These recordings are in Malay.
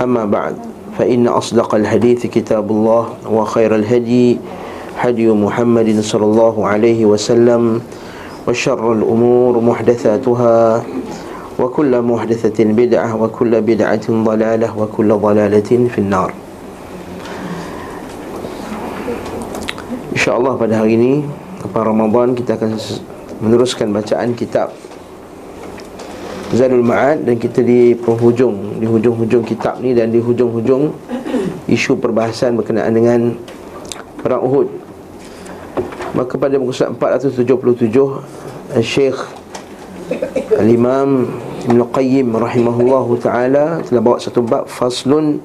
أما بعد فإن أصدق الحديث كتاب الله وخير الهدي هدي محمد صلى الله عليه وسلم وشر الأمور محدثاتها وكل محدثة بدعة وكل بدعة ضلالة وكل ضلالة في النار InsyaAllah pada hari ini Lepas Ramadan kita akan meneruskan bacaan kitab Zadul Ma'ad dan kita di penghujung di hujung-hujung kitab ni dan di hujung-hujung isu perbahasan berkenaan dengan perang Uhud. Maka pada muka surat 477 Syekh Al-Imam Ibn Qayyim rahimahullahu taala telah bawa satu bab faslun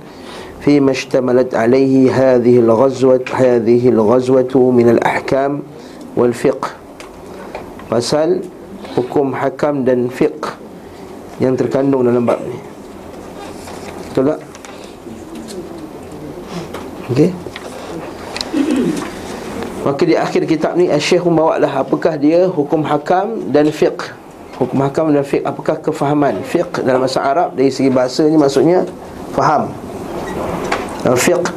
fi mashtamalat alaihi hadhihi al-ghazwat hadhihi al-ghazwatu min al-ahkam wal fiqh. Pasal hukum hakam dan fiqh yang terkandung dalam bab ni. Betul tak? Okey. Maka di akhir kitab ni Syekh membawa lah apakah dia hukum hakam dan fiqh. Hukum hakam dan fiqh apakah kefahaman? Fiqh dalam bahasa Arab dari segi bahasa ni maksudnya faham. Uh, fiqh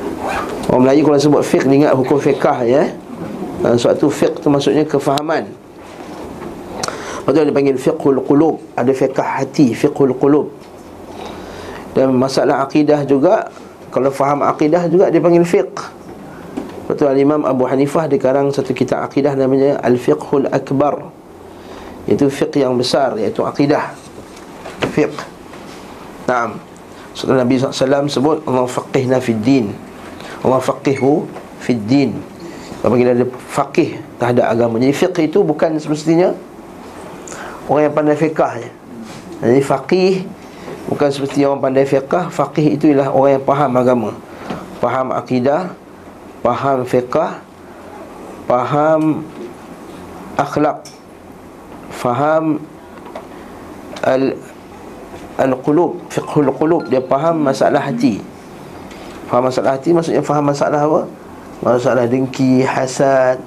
Orang Melayu kalau sebut fiqh dia ingat hukum fiqah ya. Uh, Sebab tu fiqh tu maksudnya kefahaman Lepas tu dia panggil fiqhul qulub. Ada fiqah hati, fiqhul qulub. Dan masalah akidah juga Kalau faham akidah juga dia panggil fiqh. Lepas tu Al-Imam Abu Hanifah Dia karang satu kitab akidah namanya Al-Fiqhul Akbar. Itu fiqh yang besar iaitu akidah. Fiqh. Naam. Setelah Nabi SAW sebut Allah faqihna fid din. Allah faqihu fid din. Apabila ada faqih terhadap agama. Jadi fiqh itu bukan semestinya Orang yang pandai fiqah je. Jadi faqih Bukan seperti orang pandai fiqah. Faqih itu ialah orang yang faham agama. Faham akidah Faham fiqah Faham Akhlak Faham Al Al-qulub, fiqhul qulub. Dia faham masalah hati. Faham masalah hati maksudnya faham masalah apa? Masalah dengki, hasad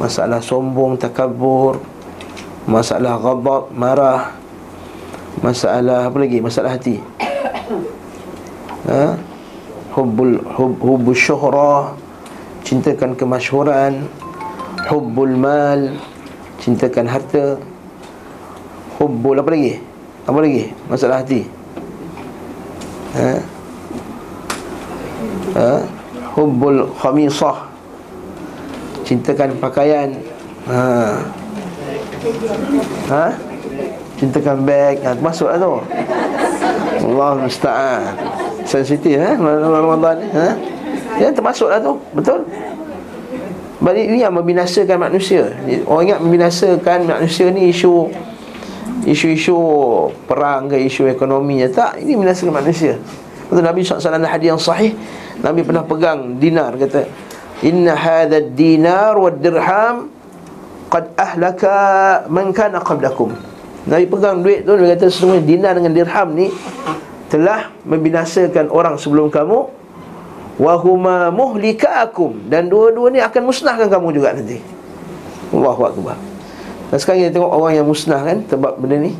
Masalah sombong, takabur Masalah ghadab, marah Masalah apa lagi? Masalah hati ha? Hubbul, hub, hubbul syuhrah Cintakan kemasyhuran Hubbul mal Cintakan harta Hubbul apa lagi? Apa lagi? Masalah hati ha? Ha? Hubbul khamisah Cintakan pakaian ha? Ha? Cintakan beg ha, Masuk lah tu Allah musta'an Sensitif ha? Ramadan ni ha? Ya termasuk lah tu Betul? Balik ini yang membinasakan manusia Orang ingat membinasakan manusia ni isu isu-isu perang ke isu ekonominya tak ini binasakan manusia Kata Nabi SAW dalam hadis yang sahih Nabi pernah pegang dinar kata inna hadha dinar wa dirham qad ahlaka man kana qablakum. Nabi pegang duit tu dia kata sesungguhnya dinar dengan dirham ni telah membinasakan orang sebelum kamu. Wa huma muhlikakum. Dan dua-dua ni akan musnahkan kamu juga nanti. Allahu akbar. Dan sekarang kita tengok orang yang musnah kan Sebab benda ni.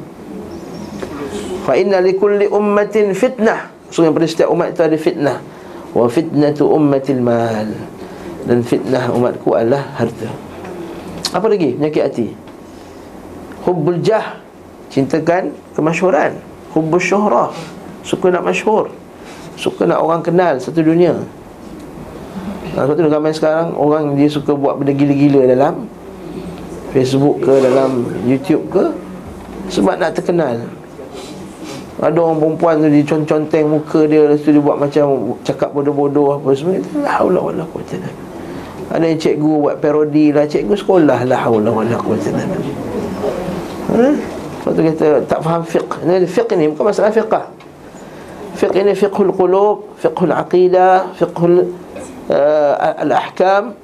Fa inna likulli ummatin fitnah. Yang pada setiap umat itu ada fitnah. Wa fitnatu ummatil mal. Dan fitnah umatku adalah harta Apa lagi penyakit hati? Hubbul jah Cintakan kemasyuran Hubbul syuhrah Suka nak masyhur. Suka nak orang kenal satu dunia. Nah, sebab tu ramai sekarang Orang dia suka buat benda gila-gila dalam Facebook ke dalam YouTube ke Sebab nak terkenal. Ada orang perempuan tu Dia conteng muka dia Lepas tu dia buat macam Cakap bodoh-bodoh apa semua La haula wa la quwata Ada yang cikgu buat parodi lah. Cikgu sekolah La haula wa la quwata? Lepas tu kata tak faham fiqh. Ini fiqh ni bukan masalah fiqh. Fiqh ini fiqhul qulub Fiqhul aqidah Fiqhul uh, al-ahkam.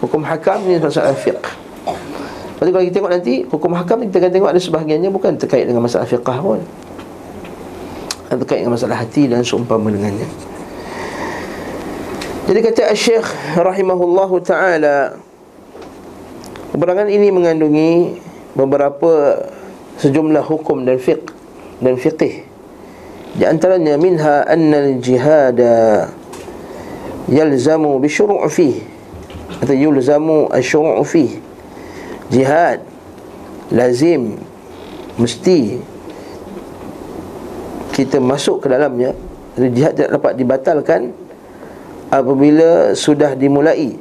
Hukum hakam ini masalah fiqh. Lepas kalau kita tengok nanti Hukum hakam kita akan tengok ada sebahagiannya Bukan terkait dengan masalah fiqh pun. Terkait dengan masalah hati dan seumpama dengannya Jadi kata Syekh Rahimahullahu Ta'ala Keberangan ini mengandungi Beberapa Sejumlah hukum dan fiqh Dan fiqh Di antaranya Minha anna al-jihada Yalzamu bisyuru'u fih Atau yulzamu asyuru'u fih. Jihad Lazim Mesti Kita masuk ke dalamnya. Jihad tidak dapat dibatalkan apabila sudah dimulai.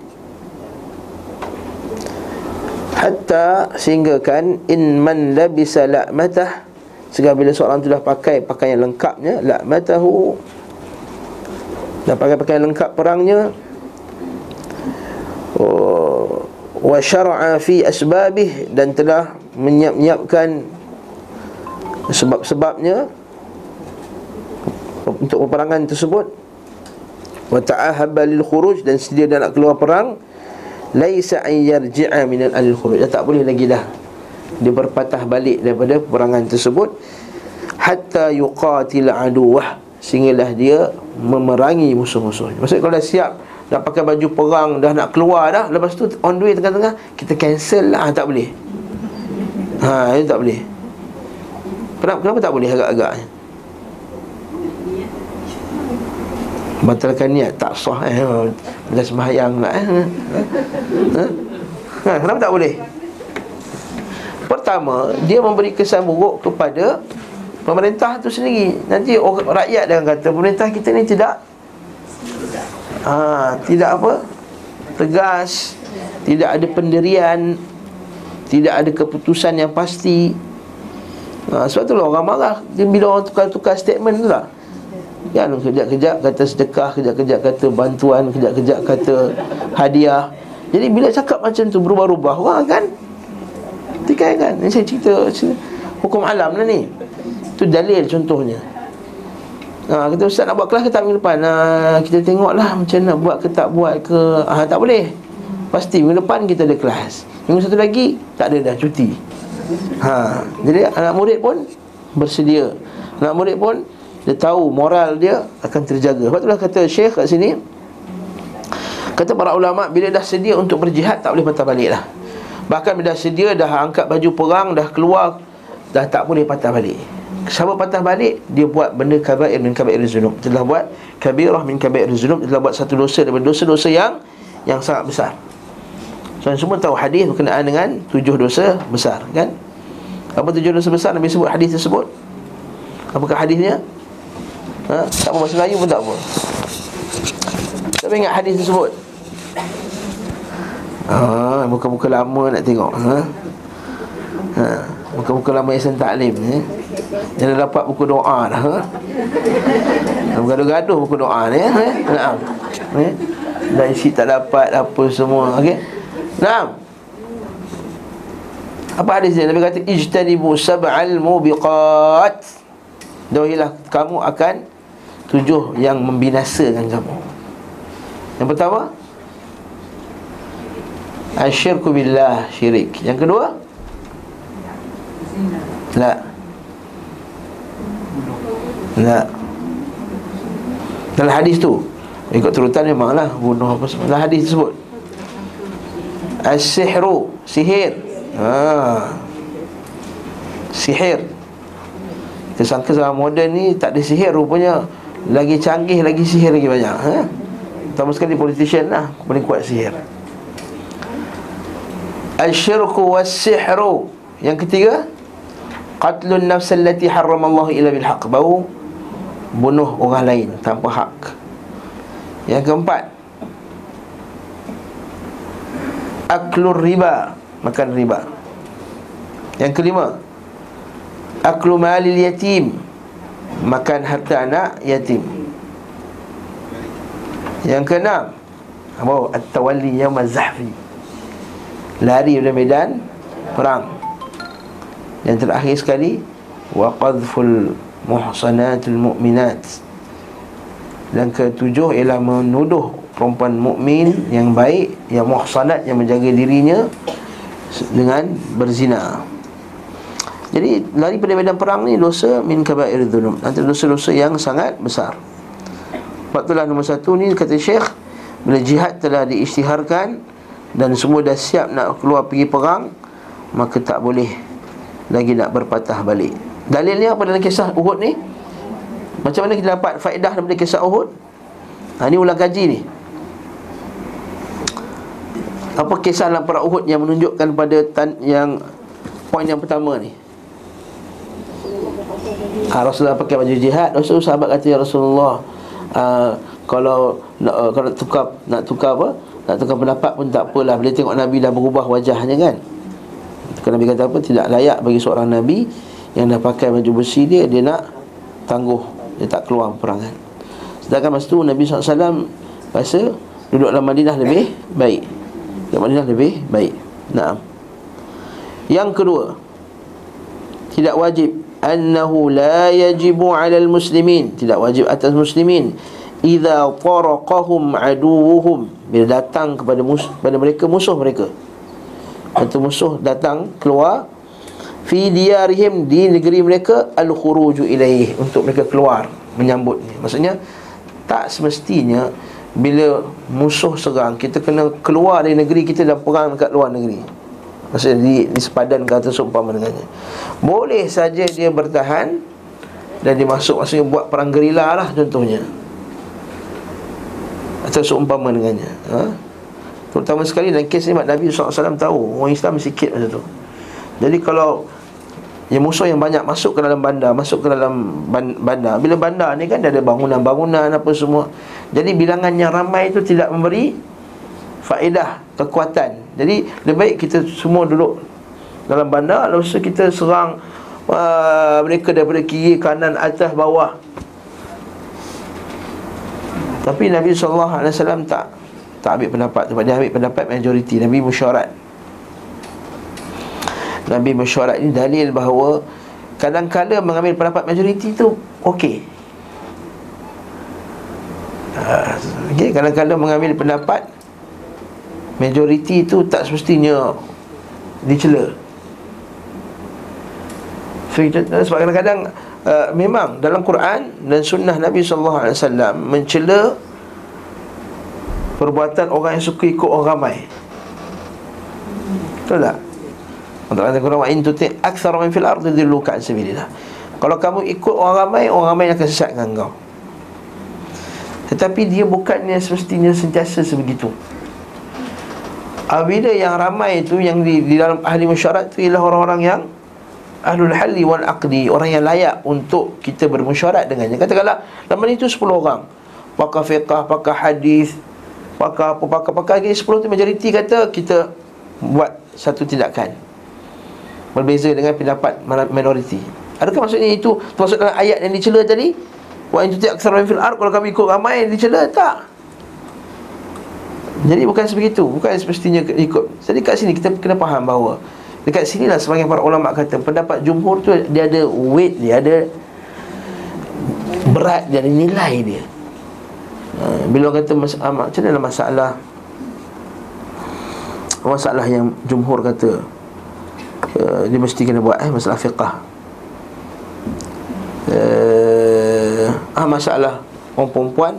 Hatta sehingga kan in man labisa la'matah sehingga bila seorang tu dah pakai pakaian lengkapnya la'matahu dah pakai pakaian lengkap perangnya oh, wa syara'a fi asbabih dan telah menyiap-nyiapkan sebab-sebabnya untuk peperangan tersebut wa ta'ahaba lil khuruj dan sedia dah nak keluar perang laisa an yarji'a min al khuruj. Dah tak boleh lagi dah. Dia berpatah balik daripada peperangan tersebut. Hatta yuqatil aduwah. Sehinggalah dia memerangi musuh-musuh maksud kalau dah siap dah pakai baju perang dah nak keluar dah lepas tu on the way tengah-tengah kita cancel lah. Tak boleh. Ha itu tak boleh. Kenapa kenapa tak boleh agak-agaknya Batalkan niat. Tak sah eh. Bila sembahyang lah eh. Ha? ha? Kenapa tak boleh? Pertama Dia memberi kesan buruk kepada Pemerintah tu sendiri. Nanti rakyat dia kata Pemerintah kita ni tidak ha, Tidak apa Tegas. Tidak ada pendirian. Tidak ada keputusan yang pasti. Ha, Sebab tu lah orang marah. Bila orang tukar-tukar statement tu lah Ya, kejap-kejap kata sedekah, kejap-kejap kata bantuan, kejap-kejap kata hadiah. Jadi bila cakap macam tu berubah-ubah orang kan tikai kan. Ini saya cerita, cerita hukum alam lah ni. Tu dalil contohnya. Ha, kita ustaz nak buat kelas ke tak minggu depan? Ha, kita tengoklah macam nak buat ke tak buat ke. Ha, tak boleh. Pasti minggu depan kita ada kelas. Minggu satu lagi tak ada dah cuti. Ha, jadi anak murid pun bersedia. Anak murid pun dia tahu moral dia akan terjaga. Sebab itulah kata Syekh kat sini kata para ulama bila dah sedia untuk berjihad tak boleh patah balik lah. Bahkan bila dah sedia dah angkat baju perang dah keluar dah tak boleh patah balik. Siapa patah balik dia buat benda kabair min kabair zunub. Telah buat kabirah min kabair zunub, telah buat satu dosa daripada dosa-dosa yang yang sangat besar. So, semua tahu hadis berkenaan dengan tujuh dosa besar kan? Apa tujuh dosa besar Nabi sebut hadis tersebut? Apakah hadisnya? Ha? Tak apa bahasa Melayu pun tak apa Tapi ingat hadis tersebut ha, Muka-muka lama nak tengok ha? Ha, Muka-muka lama yang taklim eh? Yang dah dapat buku doa dah ha? Gaduh-gaduh buku doa ni eh? Nah, eh? Dan isi tak dapat apa semua Okey Nah apa hadis dia? Nabi kata ijtanibu sab'al mubiqat. Dohilah kamu akan tujuh yang membinasakan kamu. Yang pertama Asyirku billah syirik. Yang kedua? La. La. Dalam hadis tu Ikut turutan memanglah Bunuh apa semua. Dalam hadis tersebut. As-sihru Sihir. Ha. Sihir. Kita sangka zaman moden ni Tak ada sihir rupanya lagi canggih lagi sihir lagi banyak ha? Pertama sekali politician lah Paling kuat sihir. Al-syirku was-sihru Yang ketiga Qatlun nafs allati harramallahu illa bilhaq Bau Bunuh orang lain tanpa hak. Yang keempat Aklur riba Makan riba. Yang kelima Aklu malil yatim makan harta anak yatim. Yang keenam, apa? At-tawalli yaum az-zahfi. Lari dari medan perang. Yang terakhir sekali, wa qadhful muhsanatul mu'minat Dan ketujuh ialah menuduh perempuan mukmin yang baik, yang muhsanat, yang menjaga dirinya dengan berzina. Jadi lari pada medan perang ni dosa min kabair dzunub. Nanti dosa-dosa yang sangat besar. Sebab itulah nombor satu ni kata Syekh bila jihad telah diisytiharkan dan semua dah siap nak keluar pergi perang maka tak boleh lagi nak berpatah balik. Dalilnya apa dalam kisah Uhud ni? Macam mana kita dapat faedah daripada kisah Uhud? Ha, ini ulang kaji ni Apa kisah dalam perang Uhud yang menunjukkan pada tan yang Poin yang pertama ni ha, Rasulullah pakai baju jihad. Rasulullah sahabat kata Ya Rasulullah uh, Kalau uh, kalau nak tukar Nak tukar apa? Nak tukar pendapat pun tak apalah. Bila tengok Nabi dah berubah wajahnya kan? Kerana Nabi kata apa? Tidak layak bagi seorang Nabi Yang dah pakai baju besi dia Dia nak tangguh. Dia tak keluar perangan Sedangkan masa tu Nabi SAW Rasa duduk dalam Madinah lebih baik. Duduk Madinah lebih baik. Nah. Yang kedua Tidak wajib annahu la yajibu 'ala al-muslimin tidak wajib atas muslimin idza taraqahum aduwuhum bila datang kepada mus pada mereka musuh mereka. Atau musuh datang keluar fi diyarihim di negeri mereka al-khuruju ilaih untuk mereka keluar menyambut maksudnya tak semestinya bila musuh serang kita kena keluar dari negeri kita dan perang dekat luar negeri Maksudnya di, di sepadan kata seumpama dengannya. Boleh saja dia bertahan Dan dia masuk Maksudnya buat perang gerila lah contohnya. Atau seumpama dengannya ha? Terutama sekali dalam kes ni Nabi SAW tahu Orang Islam sikit macam tu. Jadi kalau yang musuh yang banyak masuk ke dalam bandar Masuk ke dalam bandar Bila bandar ni kan ada bangunan-bangunan apa semua. Jadi bilangannya ramai itu tidak memberi Faedah, kekuatan jadi lebih baik kita semua duduk dalam bandar Lalu kita serang uh, mereka daripada kiri, kanan, atas, bawah. Tapi Nabi SAW tak tak ambil pendapat. Tu Dia ambil pendapat majoriti. Nabi mesyuarat. Nabi mesyuarat ini dalil bahawa Kadang-kadang mengambil pendapat majoriti tu Okey. Uh, okay, Kadang-kadang mengambil pendapat Majoriti itu tak semestinya Dicela. Sebab kadang-kadang uh, Memang dalam Quran Dan sunnah Nabi SAW Mencela Perbuatan orang yang suka ikut orang ramai. Betul tak? Untuk kata Quran Wa'in tuti aksar min fil ardi Dilluka ansabilillah Kalau kamu ikut orang ramai Orang ramai akan sesatkan kau. Tetapi dia bukannya Semestinya sentiasa sebegitu Apabila yang ramai itu Yang di, di dalam ahli mesyuarat itu Ialah orang-orang yang Ahlul halli wal aqdi Orang yang layak untuk kita bermusyarat dengannya. Katakanlah Dalam itu 10 orang. Pakar fiqah, pakar hadis Pakar apa, pakar-pakar Jadi 10 itu majoriti kata Kita buat satu tindakan. Berbeza dengan pendapat minoriti. Adakah maksudnya itu? Termasuk dalam ayat yang dicela tadi? Wa in tuti aksar fil ard Kalau kami ikut ramai dicela Tak jadi bukan sebegitu Bukan semestinya ikut. Jadi kat sini kita kena faham bahawa Dekat sini lah sebagian para ulama kata Pendapat jumhur tu dia ada weight Dia ada berat Dia ada nilai dia. Ha, Bila orang kata mas- ah, Macam mana masalah? Masalah yang jumhur kata uh, Dia mesti kena buat eh, Masalah fiqah. Uh, ah, Masalah Orang perempuan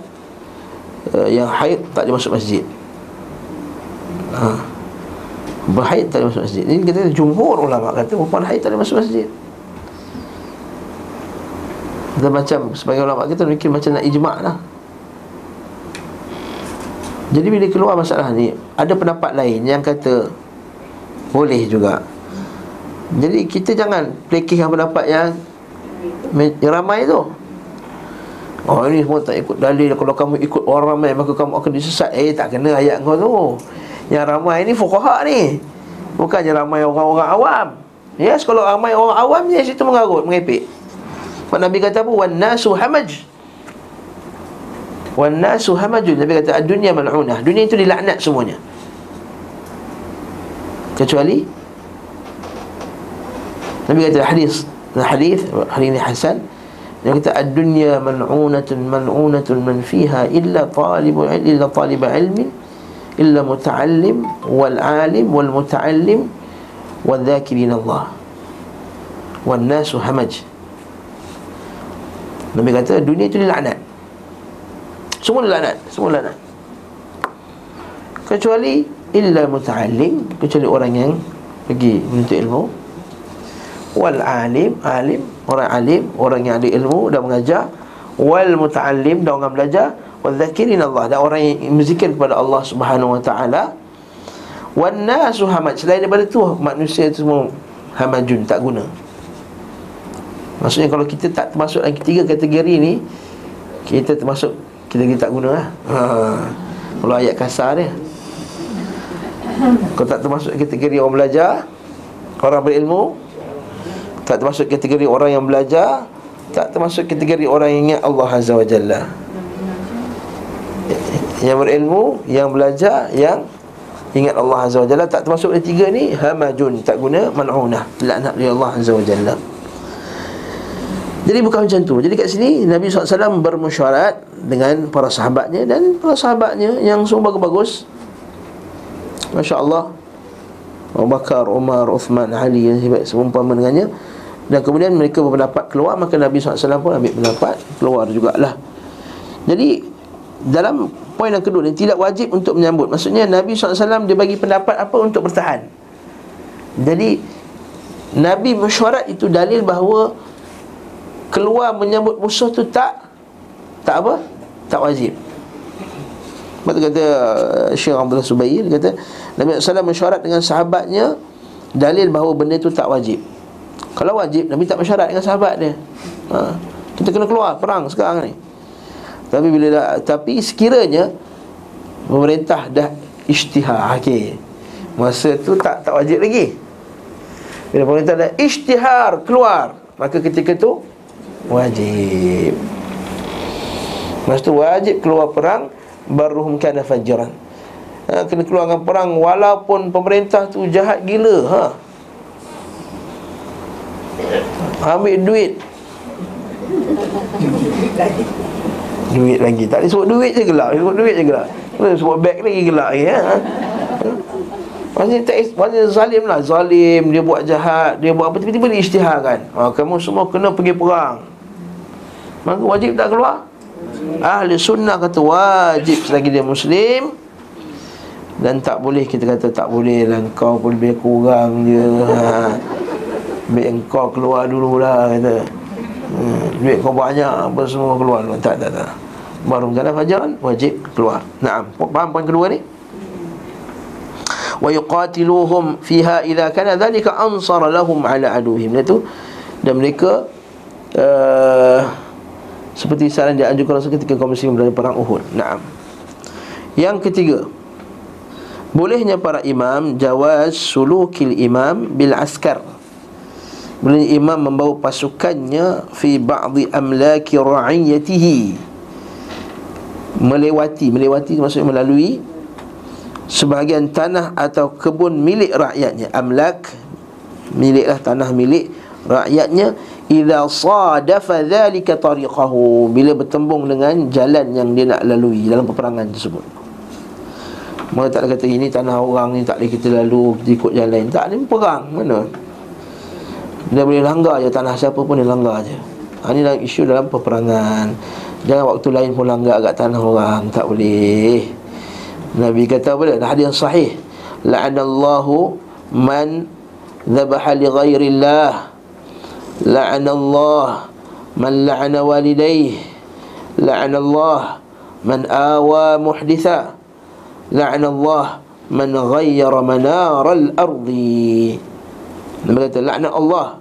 uh, Yang haid tak dia masuk masjid ha. Berhaid tak boleh masuk masjid. Ini kita jumhur ulama kata Perempuan haid tak boleh masuk masjid. Dan macam Sebagai ulama kita mikir macam nak ijma' lah. Jadi bila keluar masalah ni Ada pendapat lain yang kata Boleh juga. Jadi kita jangan Plekihkan pendapat Yang ramai tu. Oh ini semua tak ikut dalil. Kalau kamu ikut orang ramai Maka kamu akan disesat. Eh tak kena ayat kau tu yang ramai ni fuqaha ni. Bukannya ramai orang-orang awam. Yes, kalau ramai orang awam Yes, itu mengarut, mengepek. Sebab Nabi kata apa? Wan nasu hamaj. Wan nasu hamajun Nabi kata, dunia mal'unah. Dunia itu dilaknat semuanya. Kecuali Nabi kata hadis Hadis Hadis Hasan. Dia kata ad-dunya mal'unatun mal'unatun man fiha illa talibu illa talib ilmi illa muta'allim wal alim wal muta'allim wal dhakirin Allah. Wan nasu hamaj. Nabi kata dunia itu dilaknat. Semua dilaknat, semua dilaknat. Kecuali illa muta'allim, kecuali orang yang pergi menuntut ilmu. Wal alim, alim, orang alim, orang yang ada ilmu dan mengajar. Wal muta'allim, dan orang belajar. Wal zakirin Allah, dan orang yang berzikir kepada Allah Subhanahu wa taala. Wan nasu Selain daripada tu Manusia tu semua Hamajun Tak guna Maksudnya kalau kita tak termasuk dalam ketiga kategori ni Kita termasuk Kategori tak guna lah ha. Kalau ayat kasar dia Kalau tak termasuk kategori orang belajar Orang berilmu Tak termasuk kategori orang yang belajar Tak termasuk kategori orang yang ingat Allah Azza wa Jalla Yang berilmu Yang belajar Yang Ingat Allah Azza wa Jalla. Tak termasuk dari tiga ni Hamajun Tak guna Man'unah. Laknat dari Allah Azza wa Jalla. Jadi bukan macam tu. Jadi kat sini Nabi SAW bermusyarat Dengan para sahabatnya Dan para sahabatnya Yang semua bagus-bagus. Masya Allah Abu Bakar, Umar, Uthman, Ali Yang hebat seumpama dengannya. Dan kemudian mereka berpendapat keluar Maka Nabi SAW pun ambil pendapat Keluar jugalah. Jadi Dalam poin yang kedua ni Tidak wajib untuk menyambut Maksudnya Nabi SAW dia bagi pendapat apa untuk bertahan Jadi Nabi mesyuarat itu dalil bahawa keluar menyambut musuh tu tak tak apa? Tak wajib. Betul kata uh, Syekh Abdullah Subair kata Nabi SAW mesyuarat dengan sahabatnya dalil bahawa benda itu tak wajib. Kalau wajib Nabi tak mesyuarat dengan sahabat dia. Ha. Kita kena keluar perang sekarang ni. Tapi bila dah, tapi sekiranya pemerintah dah isytihar okey. Masa tu tak tak wajib lagi. Bila pemerintah dah isytihar keluar, maka ketika tu Wajib Masa tu wajib keluar perang Baruhum kana fajran ha, Kena keluarkan perang Walaupun pemerintah tu jahat gila ha. Ambil duit Duit lagi. Tak disebut duit je gelap Disebut duit je gelap Sebut beg lagi gelap lagi ha. Maksudnya, tak, maksudnya zalim lah. Zalim, dia buat jahat Dia buat apa, tiba-tiba dia isytiharkan ha, Kamu semua kena pergi perang. Maka wajib tak keluar? Ahli sunnah kata wajib selagi dia muslim. Dan tak boleh kita kata tak boleh lah. Kau pun lebih kurang je ha. Biar kau keluar dulu lah kata. Hmm, Duit kau banyak apa semua keluar Tak tak tak Baru jalan fajar wajib keluar Nah, faham poin kedua ni? Wa yuqatiluhum fiha idha kana dhalika ansara lahum ala aduhim Itu Dan mereka uh, seperti saran dianjurkan Rasul ketika kaum muslimin berada perang Uhud. Naam. Yang ketiga, bolehnya para imam jawaz sulukil imam bil askar. Boleh imam membawa pasukannya fi ba'dhi amlaki ra'iyatihi. Melewati, melewati maksudnya melalui sebahagian tanah atau kebun milik rakyatnya. Amlak miliklah tanah milik rakyatnya. Idza sadafa dhalika tariqahu. Bila bertembung dengan jalan yang dia nak lalui dalam peperangan tersebut. Mereka tak ada kata ini tanah orang ni tak boleh kita lalu kita ikut jalan. Tak ni perang mana? Dia boleh langgar je tanah siapa pun dia langgar je. Ha, ini dalam isu dalam peperangan Jangan waktu lain pun langgar agak tanah orang Tak boleh. Nabi kata apa dia? Hadis yang sahih. La'anallahu man Zabaha li ghairillah. La'anallah Man la'ana walidayh. La'anallah Man awa muhditha. La'anallah Man ghayyara manara al-ardi Nabi kata Allah,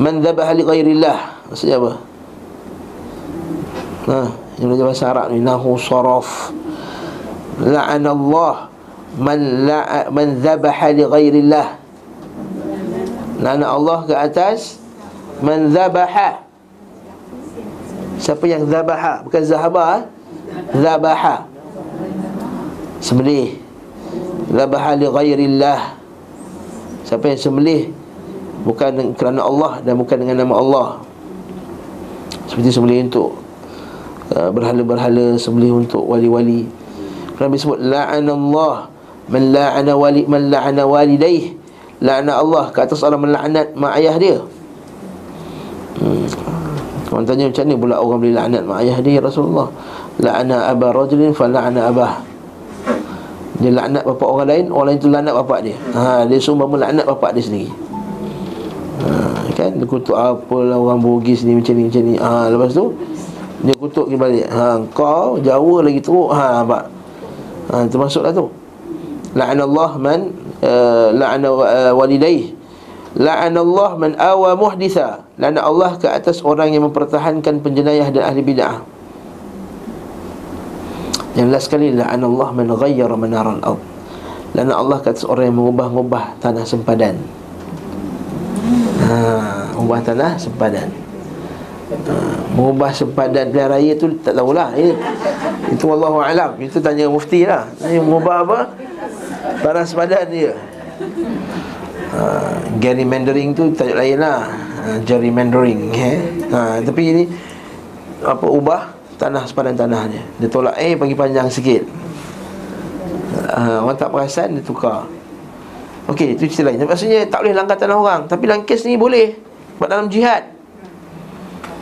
Man zabaha li ghairillah. Maksudnya apa? Ha, yang belajar bahasa Arab ni nahu saraf. La'an Allah man la man dhabaha li ghairillah. La'an Allah ke atas Man zabaha. Siapa yang zabaha? Bukan zahaba eh? Zabaha. Sembelih. Zabaha li ghairillah. Siapa yang sembelih? Bukan kerana Allah Dan bukan dengan nama Allah. Seperti sembelih untuk uh, Berhala-berhala Sembelih untuk wali-wali. Nabi sebut La'anallah Man la'ana wali Man la'ana walidaih La'ana Allah Ke atas orang melaknat mak ayah dia. Hmm. Orang tanya macam ni pula orang boleh laknat mak ayah dia Rasulullah? La'ana abah rajulin Fala'ana abah. Dia laknat bapak orang lain Orang lain tu laknat bapak dia. Ha, Dia suruh melaknat bapak dia sendiri. Ha, Kan? Dia kutuk apalah orang bugis ni Macam ni macam ni. Ha, Lepas tu Dia kutuk kembali ha, Kau Jawa lagi teruk. Ha, Pak. Ha, Termasuklah tu. La'anallah man uh, La'ana uh, walidaih La'anallah man awa muhditha. La'ana Allah ke atas orang yang mempertahankan penjenayah dan ahli bid'ah. Yang last sekali La'ana Allah man ghayyara manar al-ard La'ana Allah kata orang yang mengubah-ubah tanah sempadan. Ha, Ubah tanah sempadan Mengubah sempadan pilihan raya tu tak tahulah Ini, Itu Allah Alam. Itu tanya mufti lah. Ini mengubah apa? Tanah sempadan dia. Ha, Gerrymandering tu tajuk lain lah. Ha, Gerrymandering eh? ha, Tapi ini Apa ubah tanah sepadan tanahnya. Dia tolak eh bagi panjang sikit. Uh, Orang tak perasan dia tukar. Okey itu cerita lain. Maksudnya tak boleh langgar tanah orang. Tapi kes ni boleh Sebab dalam jihad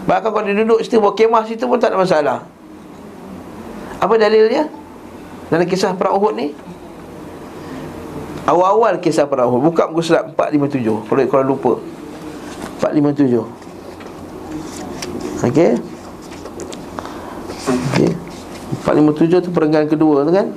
Bahkan kalau dia duduk situ Buat kemah situ pun tak ada masalah. Apa dalilnya? Dalam kisah perang Uhud ni? Awal-awal kisah perang Uhud. Buka muka surat 457 Kalau korang lupa. 457 Okey. Okey. 457 tu perenggan kedua tu kan?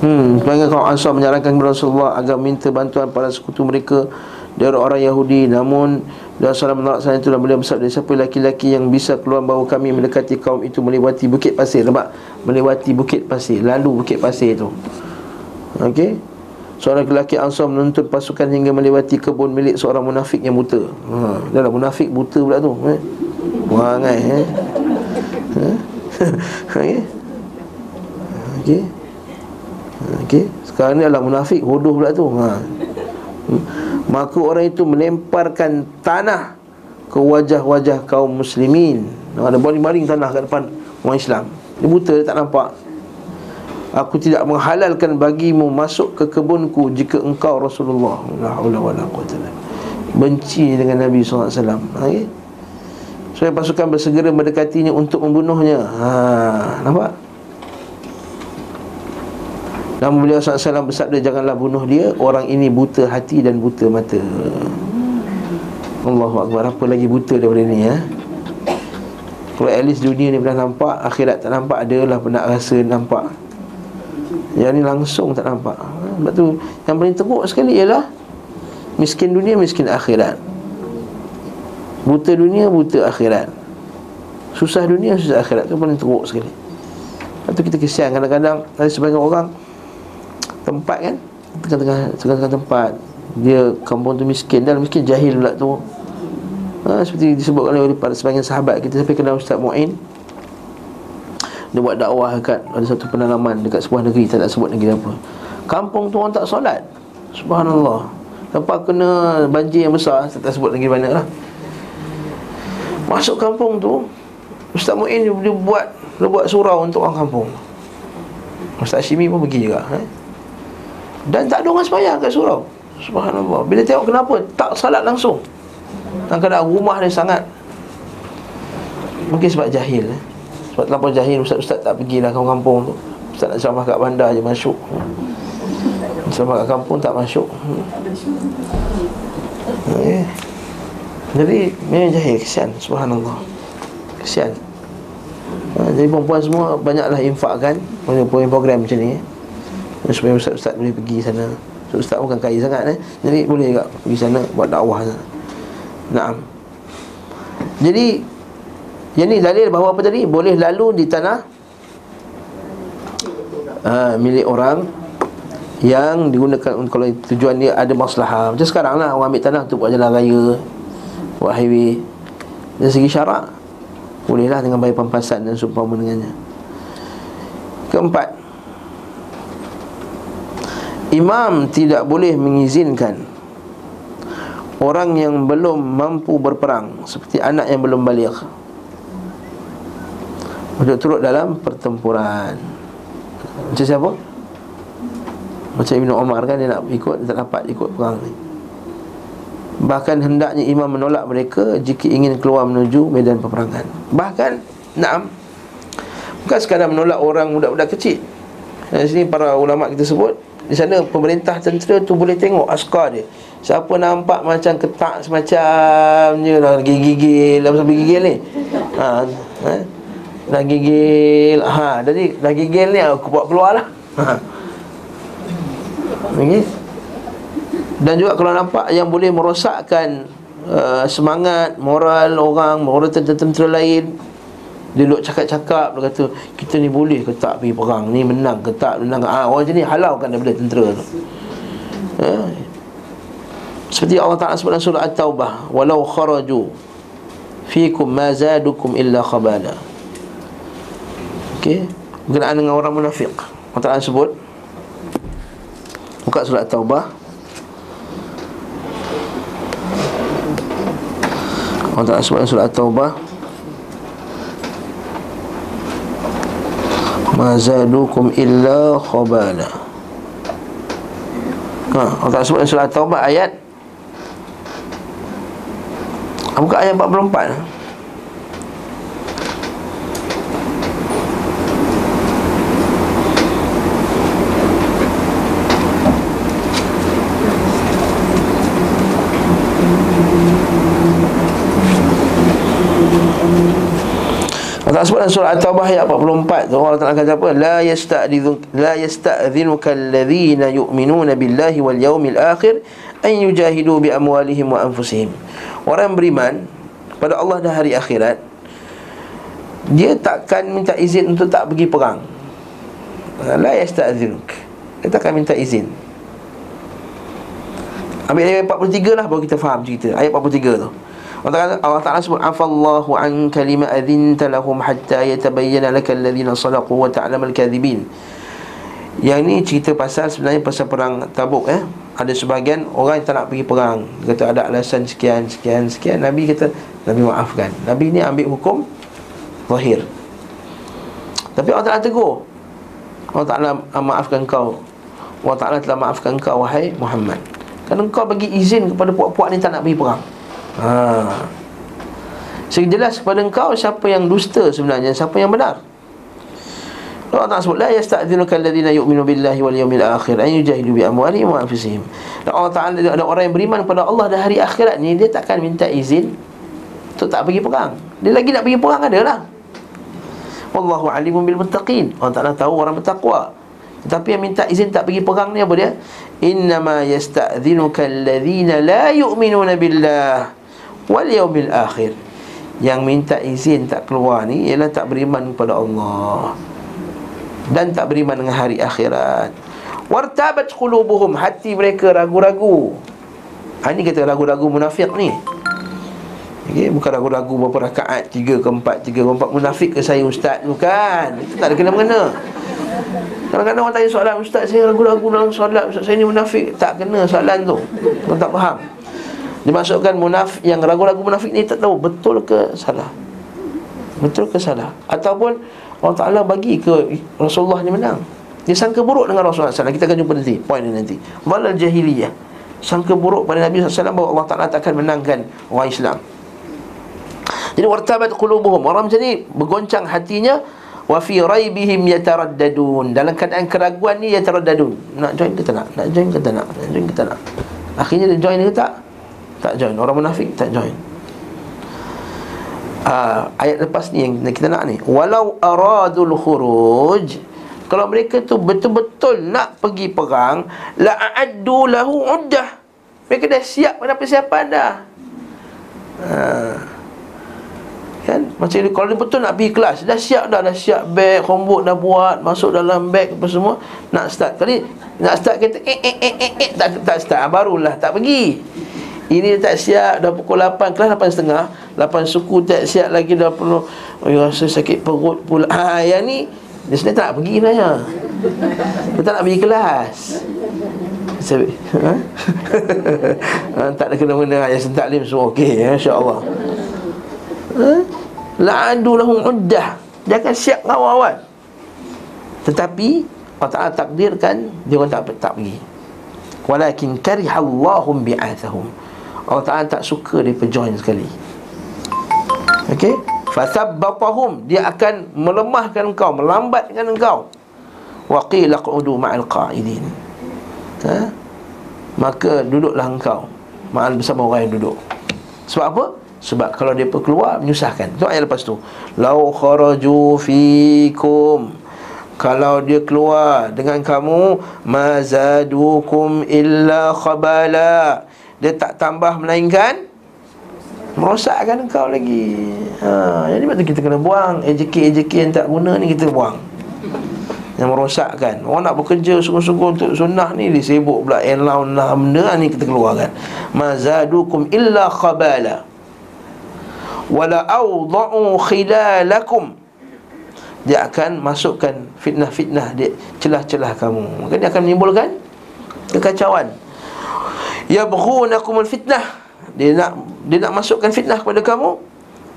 Hmm, Pelanggan kaum Ansar menyarankan kepada Rasulullah agar minta bantuan pada sekutu mereka dari orang Yahudi namun Rasulullah menolak sana itu dan beliau bersabda siapa laki-laki yang bisa keluar bawa kami mendekati kaum itu melewati bukit pasir nampak melewati bukit pasir lalu bukit pasir itu okey Seorang lelaki Ansar menuntut pasukan hingga melewati kebun milik seorang munafik yang buta. Ha, dah lah munafik buta pula tu. Eh? Wangai eh. Ha? Okey. Okey. Okey. Sekarang ni adalah munafik bodoh pula tu. Ha. Maka orang itu melemparkan tanah ke wajah-wajah kaum muslimin. Ada baling-baling tanah kat depan orang Islam. Dia buta dia tak nampak. Aku tidak menghalalkan bagimu masuk ke kebunku jika engkau Rasulullah. La haula Benci dengan Nabi SAW okay? Supaya pasukan bersegera mendekatinya untuk membunuhnya ha, Nampak? Namun beliau SAW bersabda Janganlah bunuh dia Orang ini buta hati dan buta mata. Allahu Akbar. Apa lagi buta daripada ini ya? Kalau at least dunia ni pernah nampak Akhirat tak nampak Adalah pernah rasa nampak. Yang ni langsung tak nampak. Sebab tu yang paling teruk sekali ialah Miskin dunia, miskin akhirat. Buta dunia, buta akhirat. Susah dunia, susah akhirat. Itu paling teruk sekali. Lepas tu kita kesian. Kadang-kadang Ada sebagian orang Tempat kan Tengah-tengah, tengah-tengah tempat Dia kampung tu miskin Dan miskin jahil pula tu ha, Seperti disebutkan oleh para sebagian sahabat kita Sampai kenal Ustaz Mu'in dia buat dakwah dekat ada satu penanaman dekat sebuah negeri tak nak sebut negeri apa. Kampung tu orang tak solat. Subhanallah. Lepas kena banjir yang besar, saya tak sebut negeri mana lah. Masuk kampung tu, Ustaz Mu'in dia buat dia buat surau untuk orang kampung. Ustaz Shimi pun pergi juga. Eh? Dan tak ada orang semayang kat surau. Subhanallah. Bila tengok kenapa, tak salat langsung. Dan kadang rumah dia sangat Mungkin sebab jahil eh? Sebab terlalu jahil Ustaz-Ustaz tak pergi lah kampung tu Ustaz nak ceramah kat bandar je masuk Ceramah kat kampung tak masuk okay. Jadi memang jahil Kesian Subhanallah Kesian ha, Jadi perempuan semua Banyaklah infakkan Punya program macam ni eh. Supaya Ustaz-Ustaz boleh pergi sana Ustaz bukan kaya sangat eh. Jadi boleh juga pergi sana Buat dakwah sana Naam Jadi yang ni dalil bahawa apa tadi? Boleh lalu di tanah uh, milik orang yang digunakan kalau tujuan dia ada masalah. Macam sekarang lah orang ambil tanah untuk buat jalan raya, buat highway. Dari segi syarak bolehlah dengan bayar pampasan dan seumpama dengannya. Keempat Imam tidak boleh mengizinkan Orang yang belum mampu berperang Seperti anak yang belum balik. Untuk turut dalam pertempuran. Macam siapa? Macam Ibn Omar kan dia nak ikut Dia tak dapat ikut perang ni. Bahkan hendaknya imam menolak mereka Jika ingin keluar menuju medan peperangan. Bahkan, naam Bukan sekadar menolak orang budak-budak kecil. Di sini para ulama kita sebut di sana pemerintah tentera tu boleh tengok askar dia Siapa nampak macam ketak semacam je lah Gigil-gigil Apa sampai gigil ni ha, ha? Dah gigil ha, Jadi dah gigil ni aku buat keluar lah ha. okay. Dan juga kalau nampak yang boleh merosakkan uh, Semangat moral orang Moral tentera-tentera lain dia duduk cakap-cakap Dia kata Kita ni boleh ke tak pergi perang? Ni menang ke tak? Menang ah, Orang macam ni halaukan daripada tentera tu. Ya. Seperti Allah Ta'ala sebut dalam surah At-Taubah Walau kharaju Fikum ma zadukum illa khabala. Okey? Berkenaan dengan orang munafik Allah Ta'ala sebut Buka surah At-Taubah. Allah Ta'ala sebut dalam surah At-Taubah ma zadukum illa khabala. Ha Allah sebut surah taubah ayat? Buka ayat 44 Allah sebut dalam surah At-Taubah ayat 44 tu Allah Taala kata apa? La yasta'dhinu la yasta'dhinuka alladhina yu'minuna billahi wal yawmil akhir an yujahidu bi amwalihim wa anfusihim. Orang beriman pada Allah dan hari akhirat dia takkan minta izin untuk tak pergi perang. La yasta'dhinuk. Dia takkan minta izin. Ambil ayat 43 lah baru kita faham cerita. Ayat 43 tu. Allah Ta'ala sebut Afallahu an kalima adhinta lahum hatta yatabayyana laka alladhina salaqu wa ta'lam al-kadhibin Yang ni cerita pasal sebenarnya pasal perang tabuk eh. Ada sebahagian orang yang tak nak pergi perang. Kata ada alasan sekian, sekian, sekian. Nabi kata, Nabi maafkan. Nabi ni ambil hukum Zahir. Tapi Allah Ta'ala tegur. Allah Ta'ala maafkan kau. Allah Ta'ala telah maafkan kau Wahai Muhammad. Kerana kau bagi izin kepada puak-puak ni tak nak pergi perang Ha. Sehingga jelas kepada engkau siapa yang dusta sebenarnya, siapa yang benar. Allah Ta'ala sebut La yasta'dzinuka alladhina yu'minu billahi wal yawmil akhir An yujahidu bi amwalihim wa anfusihim. Allah Ta'ala ada orang yang beriman kepada Allah dan hari akhirat ni Dia takkan minta izin Untuk tak pergi perang. Dia lagi nak pergi perang ada lah. Wallahu alimun bil muttaqin. Allah Ta'ala tahu orang bertakwa. Tetapi yang minta izin tak pergi perang ni apa dia? Innama yasta'dzinuka alladhina la yu'minuna billah wal yaumil akhir. Yang minta izin tak keluar ni ialah tak beriman kepada Allah. Dan tak beriman dengan hari akhirat. Wartabat qulubuhum hati mereka ragu-ragu. Ha, ini kata ragu-ragu munafik ni. Okay, bukan ragu-ragu berapa rakaat Tiga ke empat, tiga ke empat. Munafik ke saya ustaz? Bukan. Itu tak ada kena-mengena. Kadang-kadang orang tanya soalan Ustaz saya ragu-ragu dalam soalan Ustaz saya ni munafik Tak kena soalan tu. Orang tak faham Dimasukkan munafik yang ragu-ragu munafik ni tak tahu betul ke salah. Betul ke salah? Ataupun Allah Taala bagi ke Rasulullah ni menang. Dia sangka buruk dengan Rasulullah SAW Kita akan jumpa nanti Poin ni nanti Walal jahiliyah Sangka buruk pada Nabi SAW Bahawa Allah Ta'ala tak akan menangkan orang Islam Jadi wartabat qulubuhum Orang macam ni Bergoncang hatinya Wa fi raibihim yataraddadun Dalam keadaan keraguan ni yataraddadun Nak join ke tak nak? Nak join ke tak nak? Nak join ke tak nak? Akhirnya dia join ke tak? Tak join. Orang munafik tak join. Uh, ayat lepas ni yang kita nak ni. Walau aradul khuruj kalau mereka tu betul-betul nak pergi perang la a'addu lahu uddah. Mereka dah siap pada persiapan dah. Uh, kan? Macam ni kalau dia betul nak pergi kelas dah siap dah. Dah siap beg homework dah buat masuk dalam beg apa semua nak start. Kali nak start kata eh eh eh eh, eh. Tak tak start. Barulah tak pergi ini tak siap Dah pukul 8 Kelas 8.30 8 suku tak siap lagi Dah perlu Oh rasa sakit perut pula. Ha, Yang ni Dia sebenarnya tak nak pergi sebenarnya. Dia tak nak pergi kelas. Ha? ha? Tak ada kena-mena Yang sentaklim semua okey ya, InsyaAllah. Ha? La'adu lahum uddah. Dia akan siap awal-awal. Tetapi Allah Ta'ala takdirkan Dia orang tak, tak pergi. Walakin karihallahum bi'athahum Allah Ta'ala tak suka dia perjoin sekali. Okey Fathabbatahum Dia akan melemahkan engkau Melambatkan engkau. Waqila qu'udu ma'al qa'idin. Ha? Maka duduklah engkau. Ma'al bersama orang yang duduk. Sebab apa? Sebab kalau dia keluar menyusahkan. Itu ayat lepas tu. Lau kharaju fikum. Kalau dia keluar dengan kamu Mazadukum illa khabala Dia tak tambah melainkan Merosakkan engkau lagi. Ha, Jadi waktu kita kena buang AJK-AJK yang tak guna ni kita buang. Yang merosakkan. Orang nak bekerja sungguh-sungguh untuk sunnah ni Dia sibuk pula Enlaun lah benda ni kita keluarkan. Mazadukum illa khabala. Wala awda'u khilalakum. Dia akan masukkan fitnah-fitnah dia Celah-celah kamu. Maka dia akan menimbulkan Kekacauan Yabghunakumul fitnah Dia nak dia nak masukkan fitnah kepada kamu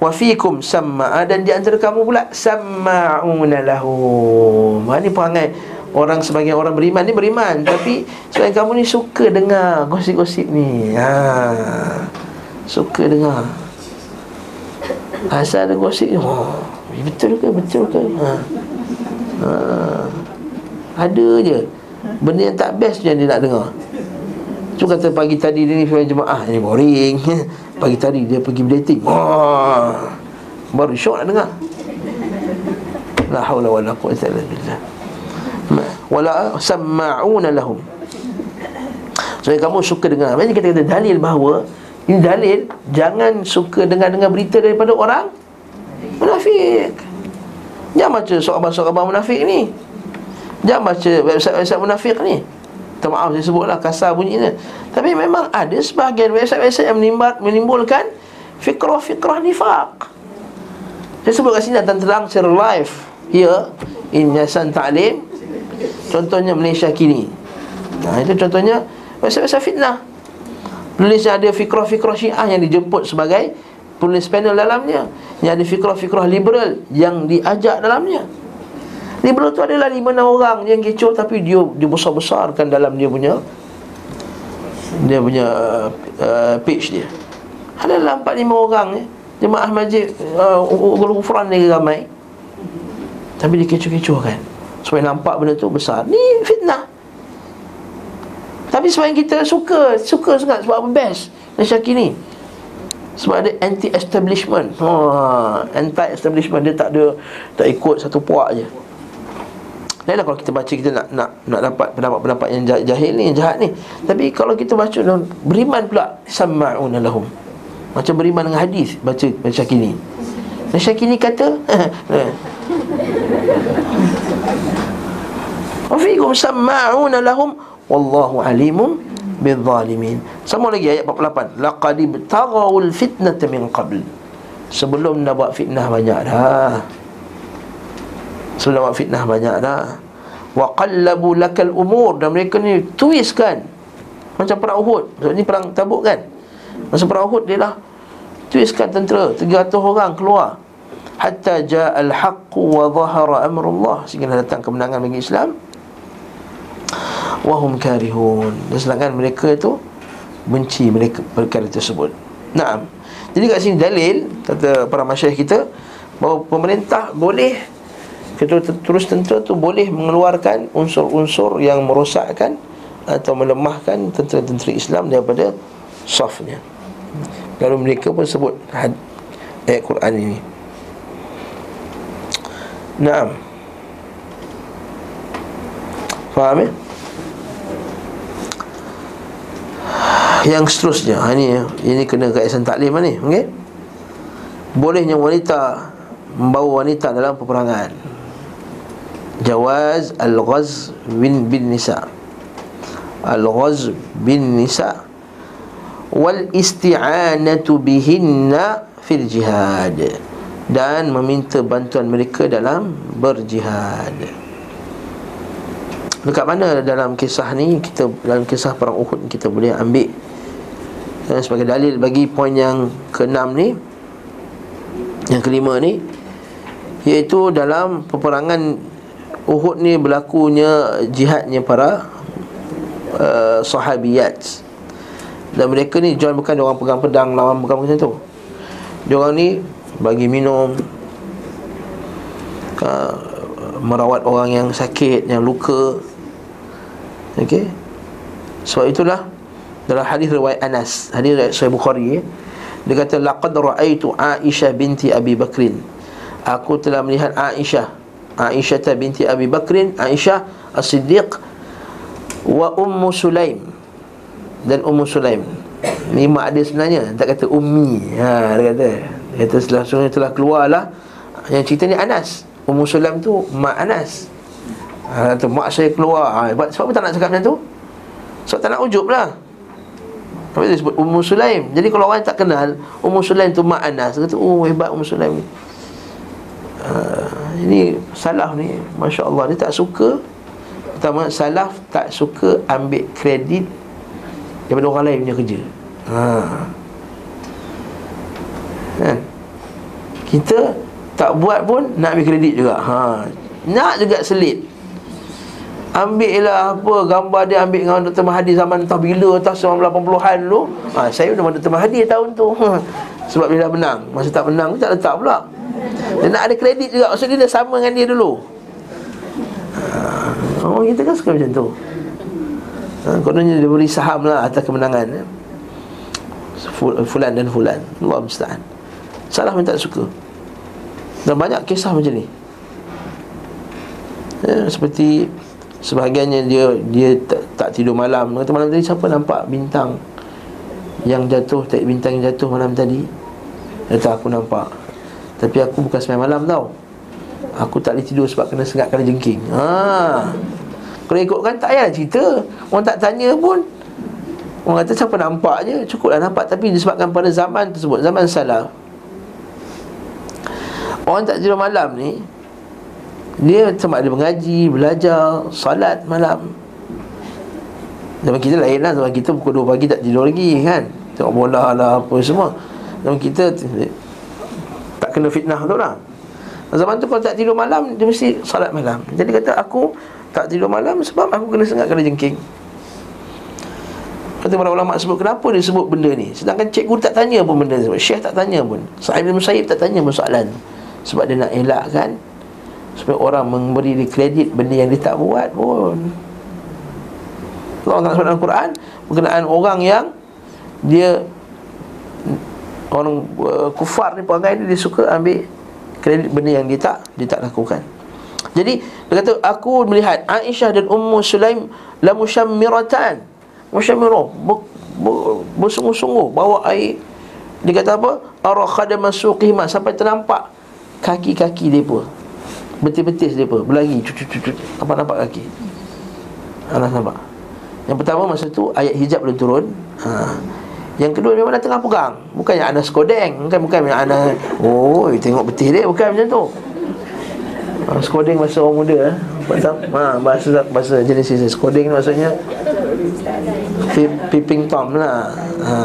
wa fikum samma'a dan di antara kamu pula samma'una lahum. Ha ni perangai orang sebagai orang beriman ni beriman tapi sebab kamu ni suka dengar gosip-gosip ni. Ha. Suka dengar. Asal ada gosip ni. Oh, betul ke? Betul ke? Ha. Ha. Ada je. Benda yang tak best je yang dia nak dengar. Cuma kata pagi tadi dia ni jemaah ni boring. Pagi tadi dia pergi dating Wah. Baru syok nak dengar. La hawla wa la quwata illa billah. Wala samma'una lahum. So kamu suka dengar. Maksudnya kita kata dalil bahawa Ini dalil Jangan suka dengar-dengar berita daripada orang Munafik. Jangan baca soal-soal munafik ni. Jangan baca website-website munafik ni Minta maaf saya sebutlah kasar bunyinya. Tapi memang ada sebahagian website-website yang menimbul, menimbulkan Fikrah-fikrah nifak Saya sebut kat sini dan terang secara live. Here In Yayasan Ta'lim Contohnya Malaysia kini. Nah itu contohnya Website-website fitnah. Penulis ada fikrah-fikrah syiah yang dijemput sebagai Penulis panel dalamnya. Yang ada fikrah-fikrah liberal Yang diajak dalamnya Liberal tu adalah lima enam orang yang kecoh tapi dia dia besar-besarkan dalam dia punya dia punya uh, page dia. Adalah empat lima orang ni. Jemaah masjid uh, Ufran ni ramai. Tapi dia kecoh-kecoh kan. Supaya nampak benda tu besar. Ni fitnah. Tapi sebab kita suka, suka sangat sebab apa best. Malaysia kini. Sebab ada anti-establishment. Ha, anti-establishment dia tak ada tak ikut satu puak je. Lainlah kalau kita baca kita nak nak nak dapat pendapat-pendapat yang jahil ni, yang jahat ni. Tapi kalau kita baca dan beriman pula sama'una lahum. Macam beriman dengan hadis baca baca kini. Dan Syakini kata Wa fiikum sama'una lahum wallahu alimun bidzalimin. Sama lagi ayat 48. Laqad ibtaghawul fitnata min qabl. Sebelum nak buat fitnah banyak dah. Buat fitnah banyak dah Wa qallabu lakal umur. Dan mereka ni twistkan Macam perang Uhud. Maksudnya ni perang tabuk kan. Masa perang Uhud dia lah Twistkan tentera. 300 orang keluar. Hatta ja'al haqqu wa zahara amrullah. Sehingga datang kemenangan bagi Islam. Wahum karihun. Dan sedangkan mereka itu Benci mereka perkara tersebut. Naam. Jadi kat sini dalil Kata para masyarakat kita Bahawa pemerintah boleh terus tentera tu boleh mengeluarkan unsur-unsur yang merosakkan atau melemahkan tentera-tentera Islam daripada safnya. Lalu mereka pun sebut had, ayat Quran ini. Naam. Faham ya? Yang seterusnya ha, ini, ini kena kaitan taklim ni okay? Bolehnya wanita Membawa wanita dalam peperangan jawaz al-ghaz bin bin nisa. Al-ghaz bin nisa. Wal isti'anatu bihinna fil jihad. Dan meminta bantuan mereka dalam berjihad. Dekat mana dalam kisah ni kita dalam kisah perang Uhud kita boleh ambil dan sebagai dalil bagi poin yang keenam ni. Yang kelima ni iaitu dalam peperangan Uhud ni berlakunya jihadnya para uh, sahabiyat. Dan mereka ni jual bukan orang pegang pedang lawan bukan macam tu. Dia orang ni bagi minum uh, merawat orang yang sakit yang luka. Okey? Sebab itulah dalam hadis riwayat Anas hadis riwayat Sahih Bukhari eh, dia kata laqad ra'aitu Aisyah binti Abi Bakrin. Aku telah melihat Aisyah Aisyah binti Abi Bakrin Aisyah As-Siddiq wa Ummu Sulaim. Dan Ummu Sulaim. Ni mak dia sebenarnya tak kata ummi. Ha dia kata dia kata setelah sungai telah keluarlah. Yang cerita ni Anas. Ummu Sulaim tu mak Anas. Ha, kata mak saya keluar. Ha, sebab apa tak nak cakap macam tu? Sebab tak nak ujub lah. Tapi dia sebut Ummu Sulaim. Jadi kalau orang tak kenal Ummu Sulaim tu mak Anas. Kata oh hebat Ummu Sulaim ni uh, Ini salaf ni Masya Allah Dia tak suka. Pertama salaf tak suka ambil kredit Daripada orang lain punya kerja. Ha. Kan? Kita tak buat pun Nak ambil kredit juga. Ha. Nak juga selit Ambil lah apa gambar dia ambil dengan Dr. Mahathir zaman entah bila entah 80-an dulu. Ha, saya dengan Dr. Mahathir tahun tu. Ha. Sebab dah menang. Masa tak menang tak letak pula. Dia nak ada kredit juga. Maksud dia dah sama dengan dia dulu. Ha. Oh kita kan suka macam tu. Ha, kononnya dia beri saham lah atas kemenangan. Ya. Fulan dan Fulan. Allah musta'an. Salah minta suka. Dan banyak kisah macam ni. Ya, seperti Sebahagiannya dia dia tak, tak tidur malam. Kata malam tadi siapa nampak bintang Yang jatuh, tak bintang yang jatuh malam tadi? Kata aku nampak. Tapi aku bukan semai malam tau. Aku tak boleh tidur sebab kena sengat kena jengking. Ha. Kalau ikutkan tak payah cerita. Orang tak tanya pun Orang kata siapa nampak je. Cukuplah nampak. Tapi disebabkan pada zaman tersebut Zaman salah Orang tak tidur malam ni dia sama ada mengaji, belajar, salat malam. Zaman kita lain lah Zaman kita pukul 2 pagi tak tidur lagi kan? Tengok bola lah apa semua. Zaman kita Tak kena fitnah tu lah. Zaman tu kalau tak tidur malam Dia mesti salat malam. Jadi kata aku tak tidur malam Sebab aku kena sengat kena jengking. Kata para ulama sebut Kenapa dia sebut benda ni? Sedangkan cikgu tak tanya pun benda ni Syekh tak tanya pun. Sa'ib bin Musayyib tak tanya pun soalan Sebab dia nak elakkan Supaya orang memberi dia kredit Benda yang dia tak buat pun. Allah sebut dalam Quran Berkenaan orang yang Dia Orang uh, kufar ni perangai ni Dia suka ambil kredit benda yang dia tak Dia tak lakukan. Jadi dia kata Aku melihat Aisyah dan Ummu Sulaim La mushammiratan Mushammirah Bersungguh-sungguh Bawa air. Dia kata apa? Ara khadama suqihma Sampai ternampak Kaki-kaki dia pun betis-betis dia apa berlari nampak nampak kaki. Anas nampak. Yang pertama masa tu ayat hijab belum turun. Ha. yang kedua memang dah tengah pegang. Bukan yang Anas kodeng bukan bukan yang Anas oh tengok betis dia. Bukan macam tu. Ha, skodeng masa orang muda eh. ha, bahasa bahasa jenis skodeng maksudnya. Piping Tom lah. Ha.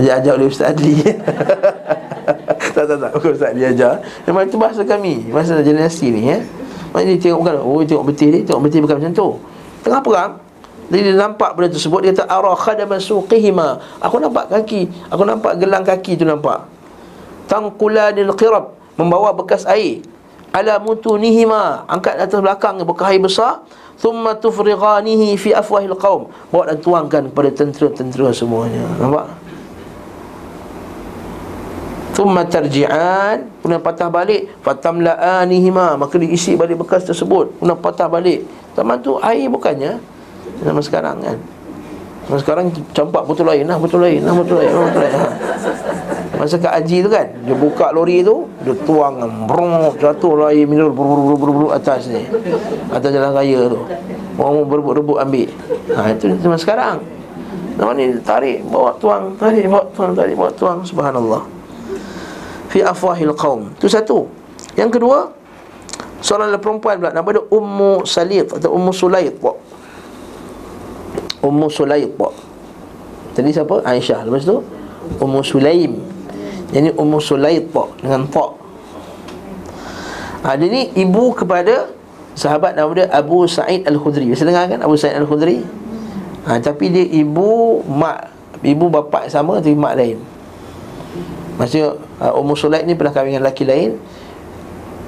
Ajak-ajak oleh Ustaz Adli Tak tak tak. Bukan Ustaz dia ajar. Memang itu bahasa kami. Bahasa generasi ni ya. Dia tengok bukan Oh tengok betul ni Tengok betul bukan macam tu. Tengah perang Jadi dia nampak benda tersebut Dia kata Arah khadama suqihima. Aku nampak kaki Aku nampak gelang kaki tu nampak. Tangkulanil qirab Membawa bekas air. Ala mutunihima. Angkat atas belakang Bekas air besar. Thumma tufrighanihi fi afwahil qaum. Bawa dan tuangkan kepada tentera-tentera semuanya. Nampak? Thumma tarji'an Kemudian patah balik. Fatamla'anihima Maka diisi balik bekas tersebut. Kemudian patah balik. Zaman tu air bukannya. Zaman sekarang kan? Zaman sekarang campak betul lain lah Betul lain lah Betul lain lah Betul lain lah Masa kat Haji tu kan? Dia buka lori tu Dia tuang brrrr, Jatuh lah air brrrr, brrrr, Atas ni. Atas jalan raya tu. Orang berebut-rebut ambil. Ha, Itu zaman sekarang. Zaman ni tarik Bawa tuang Tarik bawa tuang Tarik bawa tuang. Subhanallah fi afwahil qaum. Itu satu. Yang kedua, Seorang perempuan pula Nama dia Ummu Salit Atau Ummu Sulayt Ummu Sulayt Tadi siapa? Aisyah. Lepas tu Ummu Sulaim. Ini Ummu Sulayt Dengan tak ha, Dia ni ibu kepada Sahabat nama dia Abu Sa'id Al-Khudri. Biasa dengar kan Abu Sa'id Al-Khudri? Ha, Tapi dia ibu Mak Ibu bapa sama Tapi mak lain Maksudnya uh, Ummu Sulaim ni pernah kahwin dengan lelaki lain.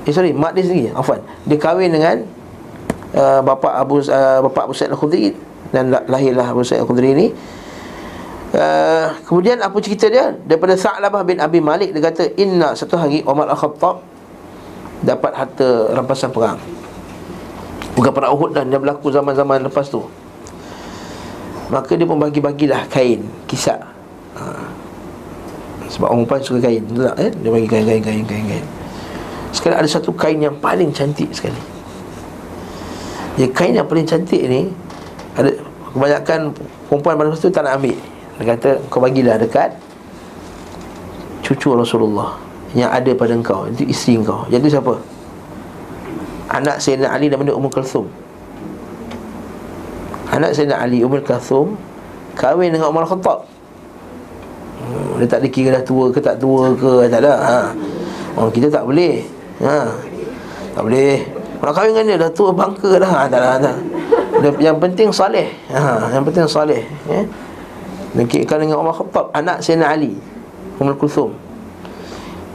Eh sorry, mak dia sendiri Afwan. Dia kahwin dengan uh, Bapa Abu uh, Bapa Abu Sa'id Al-Khudri. Dan lahirlah Abu Sa'id Al-Khudri ni. Uh, Kemudian apa cerita dia? Daripada Sa'labah bin Abi Malik Dia kata Inna satu hari Umar Al-Khattab Dapat harta rampasan perang. Bukan perang Uhud dan Dia berlaku zaman-zaman lepas tu. Maka dia pun bagi-bagilah kain Kisah. Uh, Sebab orang perempuan suka kain Betul tak eh? Dia bagi kain-kain-kain-kain Sekarang ada satu kain yang paling cantik sekali. Ya kain yang paling cantik ni Ada Kebanyakan perempuan pada masa tu tak nak ambil. Dia kata kau bagilah dekat Cucu Rasulullah Yang ada pada engkau. Itu isteri engkau. Jadi siapa? Anak Sayyidina Ali namanya Umar Kalthum Anak Sayyidina Ali Umar Kalthum Kahwin dengan Umar Khattab Dia tak dikira dah tua ke tak tua ke Tak ada ha. Oh, kita tak boleh ha. Tak boleh Nak kahwin dengan dia dah tua bangka dah ha, Tak lah tak. Yang penting salih ha. Yang penting salih ya. Nikahkan dengan Umar Khattab Anak Sayyidina Ali Umar Kulthum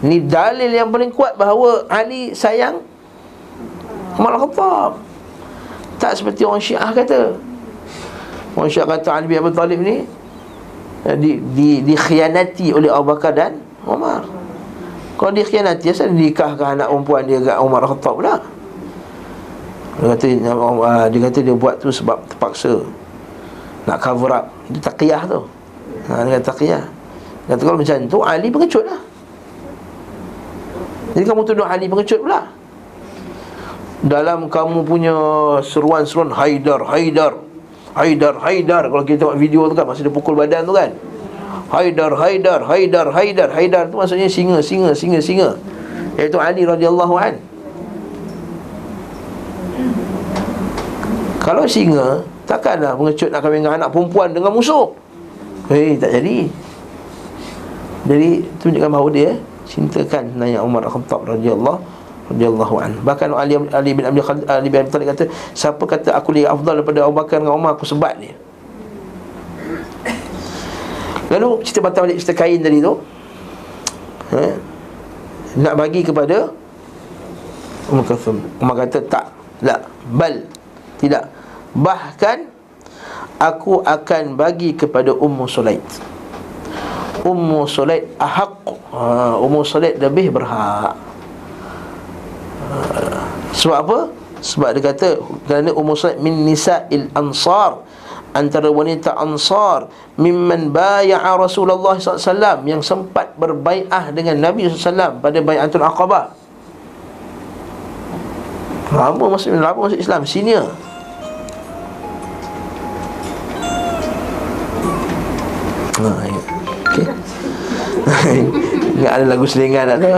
Ini dalil yang paling kuat bahawa Ali sayang Umar Khattab Tak seperti orang syiah kata Orang syiah kata Ali bin Abi Talib ni eh, di, di, Dikhianati oleh Abu Bakar dan Umar. Kalau dia khianati Asal dia nikahkan anak perempuan dia Dengan Umar Khattab pula? Dia kata, uh, dia kata dia buat tu sebab terpaksa Nak cover up. Itu taqiyah tu. Ha, Dia kata taqiyah. Dia kata kalau macam tu Ali pengecut lah. Jadi kamu tuduh Ali pengecut pula. Dalam kamu punya seruan-seruan Haidar, Haidar Haidar, Haidar. Kalau kita tengok video tu kan Masa dia pukul badan tu kan. Haidar, Haidar, Haidar, Haidar. Haidar tu maksudnya singa, singa, singa, singa. Iaitu Ali radhiyallahu an. Kalau singa Takkanlah pengecut nak kahwin dengan anak perempuan dengan musuh. Hei, tak jadi. Jadi, tunjukkan bahawa dia Cintakan Naya Umar Al-Khattab radhiyallahu radhiyallahu an. Bahkan Ali Ali bin Abi Ali bin Abi Talib kata, siapa kata aku lebih afdal daripada Abu Bakar dengan Umar aku sebat dia. Lalu cerita batal balik cerita kain tadi tu ha? Nak bagi kepada Umar Kathum Umar kata tak Tak Bal Tidak Bahkan Aku akan bagi kepada Ummu Sulaid Ummu Sulaid ahak ha, Ummu Sulaid lebih berhak ha, Sebab apa? Sebab dia kata Kerana Ummu Sulaid min nisa'il ansar antara wanita Ansar mimman baya'a Rasulullah SAW yang sempat berbai'ah dengan Nabi SAW pada bai'atul Aqabah. Lama masuk lama masuk Islam senior. Ha, ya. Okey. Ingat ada lagu selingan tak tu?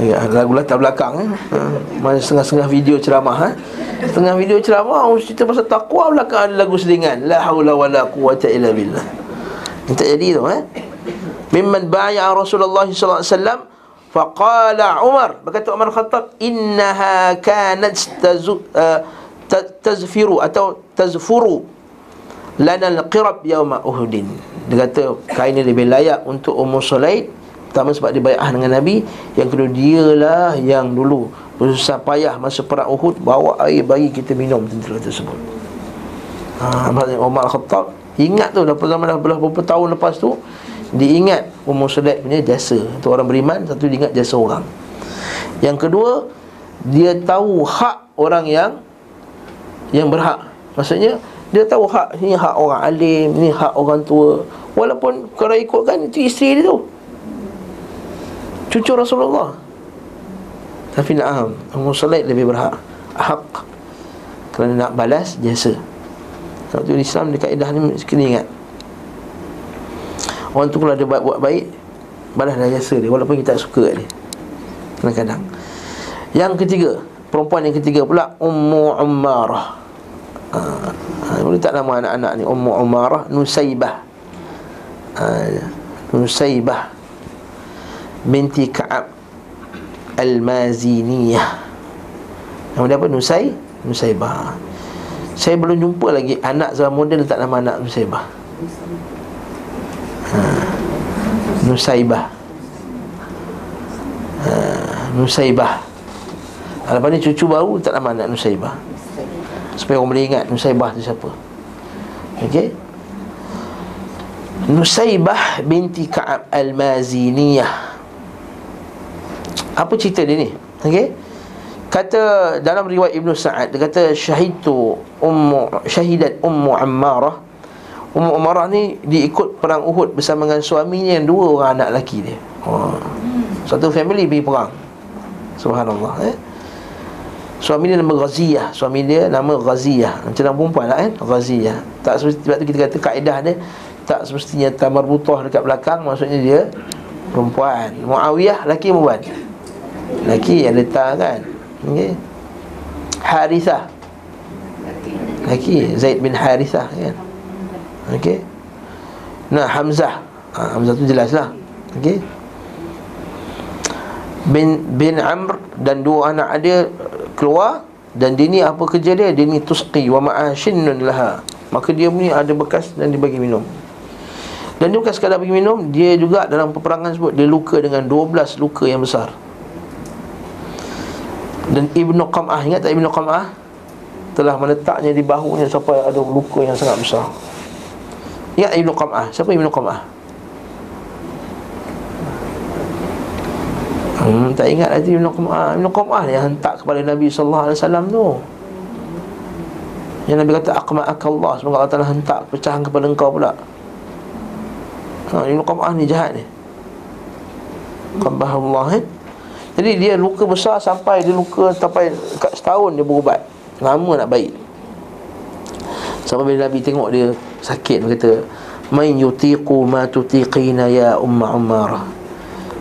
Ya, lagu latar belakang eh. Ha, setengah-setengah video ceramah ha. Tengah video ceramah Orang cerita pasal taqwa Belakang ada lagu selingan. La hawla wa la quwata illa billah. Tak jadi tu eh. Mimman baya Rasulullah SAW Faqala Umar. Berkata Umar Khattab Innaha kanat tazu, uh, tazfiru Atau tazfuru Lana al-qirab yawma uhudin. Dia kata kain ini lebih layak Untuk Umar Sulaid Pertama sebab dia bayar dengan Nabi. Yang kedua dialah yang dulu Bersusah payah masa perang Uhud Bawa air bagi kita minum tentera tersebut. Ha, Umar Khattab Ingat tu Dapat zaman dah beberapa tahun lepas tu Diingat Umar Sadat punya jasa. Itu orang beriman Satu dia ingat jasa orang. Yang kedua Dia tahu hak orang yang Yang berhak. Maksudnya Dia tahu hak Ini hak orang alim Ini hak orang tua. Walaupun kalau ikutkan Itu isteri dia tu Cucu Rasulullah. Tapi na'am Ummu Sulaid lebih berhak Hak Kerana nak balas jasa. Sebab tu Islam di kaedah ni Kena ingat. Orang tu kalau dia buat, buat baik Balaslah jasa dia Walaupun kita tak suka dia. Kadang-kadang. Yang ketiga Perempuan yang ketiga pula Ummu Ummarah. Ha, tak nama anak-anak ni? Ummu Ummarah Nusaybah. Ha, Nusaybah Binti Ka'ab Al-Maziniyah. Nama dia apa? Nusay Nusaybah Saya belum jumpa lagi Anak zaman moden tak nama anak Nusaybah ha, Nusaybah ha, Nusaybah Lepas ni cucu baru tak nama anak Nusaibah. Supaya orang boleh ingat Nusaibah tu siapa. Okey? Nusaibah binti Ka'ab Al-Maziniyah Apa cerita dia ni? Okey. Kata dalam riwayat Ibn Sa'ad Dia kata syahidu ummu, Syahidat Ummu Ammarah. Ummu Ammarah ni diikut perang Uhud Bersama dengan suaminya yang dua orang anak lelaki dia. Oh. Satu family pergi perang. Subhanallah eh? Suami dia nama Ghaziyah. Suami dia nama Ghaziyah. Macam nama perempuan lah kan Ghaziyah. Tak semestinya Sebab tu kita kata kaedah dia Tak semestinya Tamar butoh dekat belakang Maksudnya dia Perempuan. Muawiyah Laki perempuan. Laki yang letak kan? Okay. Harithah Laki Zaid bin Harithah kan? Okey. Nah Hamzah. Ha, Hamzah tu jelas lah Okey. Bin bin Amr dan dua anak dia keluar dan dia ni apa kerja dia? Dia ni tusqi wa ma'ashinnun laha. Maka dia ni ada bekas dan dia bagi minum dan bukan sekadar bagi minum dia juga dalam peperangan sebut dia luka dengan 12 luka yang besar. Dan Ibnu Qam'ah ingat tak Ibnu Qam'ah? Telah meletaknya di bahunya sampai ada luka yang sangat besar. Ingat Ibnu Qam'ah? Siapa Ibnu Qam'ah? Hmm, tak ingat lagi Ibn Qum'ah Ibn Qum'ah yang hantar kepada Nabi SAW tu. Yang Nabi kata Aqma'aka Allah. Semoga Allah Ta'ala hantar pecahan kepada engkau pula ha, Ibn Qum'ah ni jahat ni Qabah Allah eh? Jadi dia luka besar sampai Dia luka sampai kat setahun dia berubat Lama nak baik Sampai bila Nabi tengok dia sakit Dia kata Main yutiqu ma tutiqina ya umma ummarah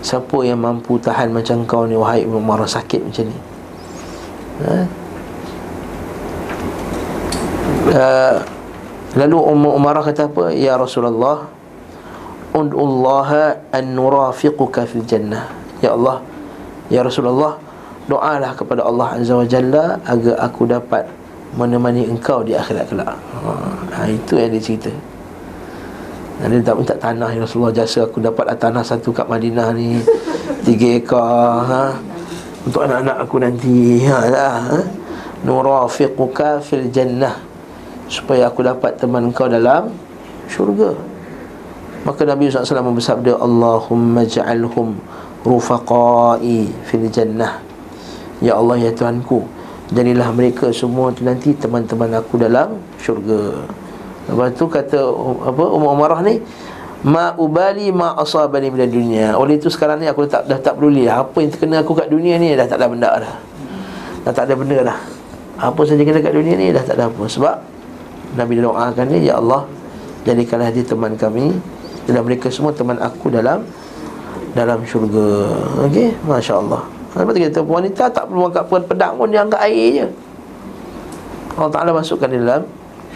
Siapa yang mampu tahan macam kau ni Wahai Ibn Umar sakit macam ni ha? Uh, lalu Ummu Umarah kata apa? Ya Rasulullah Ud'ullaha an nurafiquka fil jannah. Ya Allah Ya Rasulullah Doalah kepada Allah Azza wa Jalla Agar aku dapat menemani engkau di akhirat kelak. Ha, Itu yang dia cerita. Dan dia tak minta tanah ya Rasulullah. Jasa aku dapatlah tanah satu kat Madinah ni. Tiga ekar ha? untuk anak-anak aku nanti ha lah ha? nurafiquka fil jannah. Supaya aku dapat teman kau dalam syurga maka Nabi SAW bersabda Allahumma ja'alhum rufaqai fil jannah ya Allah ya Tuhanku jadilah mereka semua tu nanti teman-teman aku dalam syurga Lepas tu kata apa Umar Umarah ni ma ubali ma asabani min dunia. Oleh itu sekarang ni aku tak dah tak peduli lah. apa yang terkena aku kat dunia ni dah tak ada benda dah. Dah tak ada benda dah. Apa saja kena kat dunia ni dah tak ada apa. Sebab Nabi doakan dia ya Allah jadikanlah dia teman kami dan mereka semua teman aku dalam dalam syurga. Okey, masya-Allah. Lepas tu kita wanita tak perlu angkat pedang pun dia angkat air je. Allah Taala masukkan di dalam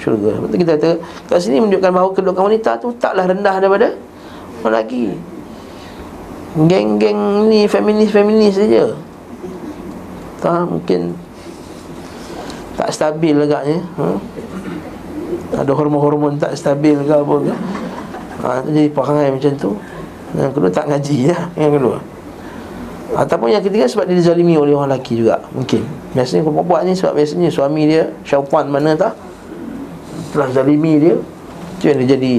syurga Betul kita kata Kat sini menunjukkan bahawa kedudukan wanita tu Taklah rendah daripada lelaki Geng-geng ni feminis-feminis saja Tak mungkin Tak stabil agaknya ha? Ada hormon-hormon tak stabil ke apa ke ha, Jadi perangai macam tu. Yang kedua tak ngaji ya. Yang kedua. Ataupun yang ketiga sebab dia dizalimi oleh orang lelaki juga Mungkin. Biasanya perempuan ni sebab biasanya suami dia Syaitan mana tak? Telah zalimi dia. Itu yang dia jadi.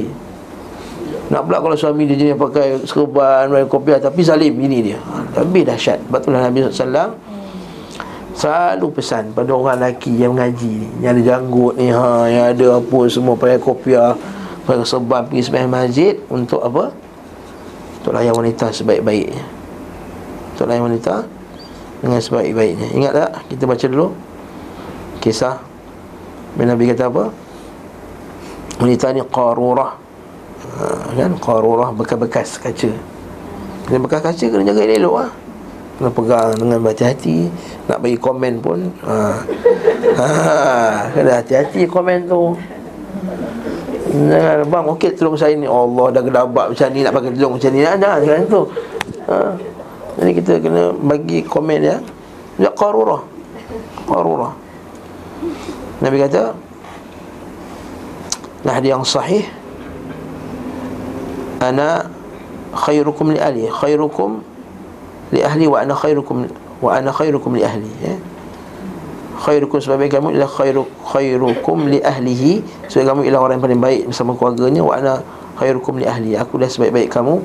Nak pula kalau suami dia jenis pakai serban Pakai kopiah Tapi zalim ini dia. Lebih dahsyat. Sebab itulah Nabi SAW Selalu pesan pada orang lelaki yang mengaji ni. Yang ada janggut ni ha, Yang ada apa semua Pakai kopiah Pakai serban Pergi sebaik masjid Untuk apa? Untuk layan wanita sebaik-baiknya Untuk layan wanita Dengan sebaik-baiknya Ingat tak? Kita baca dulu Kisah Nabi kata apa? Wanita ni qarurah ha, Kan qarurah bekas-bekas kaca Kena bekas kaca kena jaga elok lah Kena pegang dengan hati-hati Nak bagi komen pun ha. Ha. Kena hati-hati komen tu Jangan bang okey tolong saya ni. Allah dah gedabak macam ni nak pakai tolong macam ni. Jangan jangan tu ha. Jadi kita kena bagi komen ya. Ya qarurah. Qarurah. Nabi kata Nah yang sahih Ana khairukum li ahli Khairukum li ahli wa ana khairukum wa ana khairukum li ahli ya khairukum sebagai kamu ialah khairu khairukum li ahlihi sebagai kamu ialah orang yang paling baik bersama keluarganya wa ana khairukum li ahli aku dah sebaik-baik kamu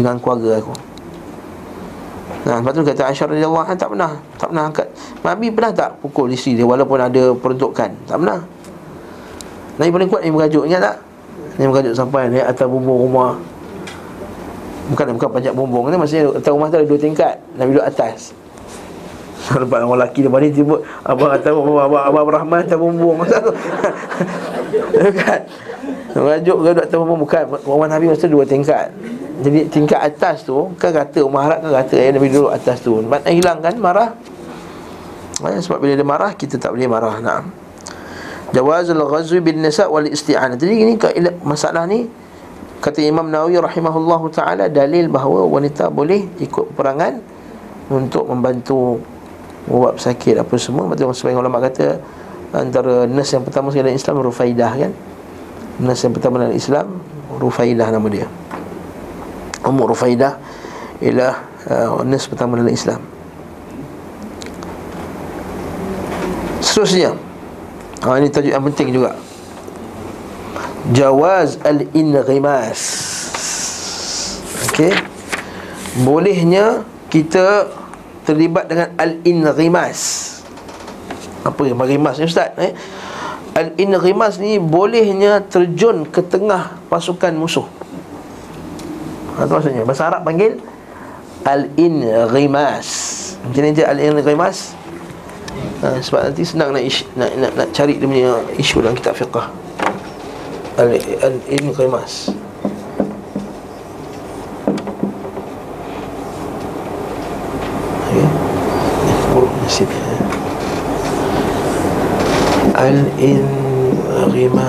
dengan keluarga aku Nah, lepas tu kata Aisyah radhiyallahu tak pernah, tak pernah angkat. Nabi pernah tak pukul isteri dia walaupun ada peruntukan? Tak pernah. Nabi paling kuat ni mengajuk, ingat tak? Ni mengajuk sampai ni atas bumbung rumah. Bukan bukan panjat bumbung ni maksudnya atas rumah tu ada dua tingkat. Nabi duduk atas. Nampak orang lelaki depan ni tiba Abang kata Abang, abang, Rahman atas bumbung. Masa tu Kan Rajuk ke atas bumbung Bukan. Orang Nabi masa dua tingkat. Jadi tingkat atas tu Kan kata Umar Harap kan kata ya, Nabi duduk atas tu. Nak hilangkan marah. Ya, Sebab bila dia marah Kita tak boleh marah. Nah. Jawazul ghazwi bin nisa' wal isti'anah. Jadi ini masalah ni Kata Imam Nawawi rahimahullahu ta'ala Dalil bahawa wanita boleh ikut perangan Untuk membantu ubat sakit apa semua. Betul sebagian ulama kata antara nurse yang pertama sekali dalam Islam Rufaidah kan? Nurse yang pertama dalam Islam Rufaidah nama dia. Ummu Rufaidah ialah uh, nurse pertama dalam Islam. Seterusnya ha, ini tajuk yang penting juga. Jawaz al-inghimas Okey. Bolehnya kita terlibat dengan al-inrimas. Apa yang marimas ni ustaz eh? Al-inrimas ni bolehnya terjun ke tengah pasukan musuh. Apa maksudnya? Bahasa Arab panggil al-inrimas. Macam ni je al-inrimas. Ha, sebab nanti senang nak, ish, nak, nak, nak cari dia punya isu dalam kitab fiqah. Al-inrimas. Al Al-Inrimas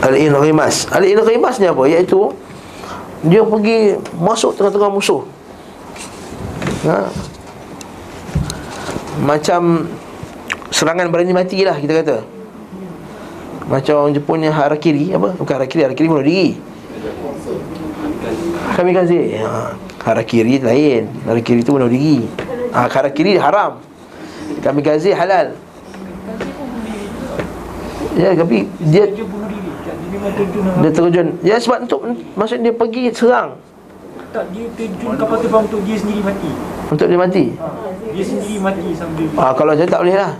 Al-Inrimas Al-Inrimas ni apa? Iaitu Dia pergi masuk tengah-tengah musuh ha? Macam Serangan berani mati lah kita kata Macam orang Jepun yang harakiri Apa? Bukan harakiri, harakiri bunuh diri Kami kasih ha. Harakiri lain Harakiri tu bunuh diri ha, Harakiri haram. Kami gazi halal. Ya tapi dia Dia terjun. Ya sebab untuk Maksud dia pergi serang. Tak dia terjun kapal terbang untuk dia sendiri mati. Untuk dia mati? Ha, Dia sendiri mati sambil ha, Kalau saya tak boleh lah.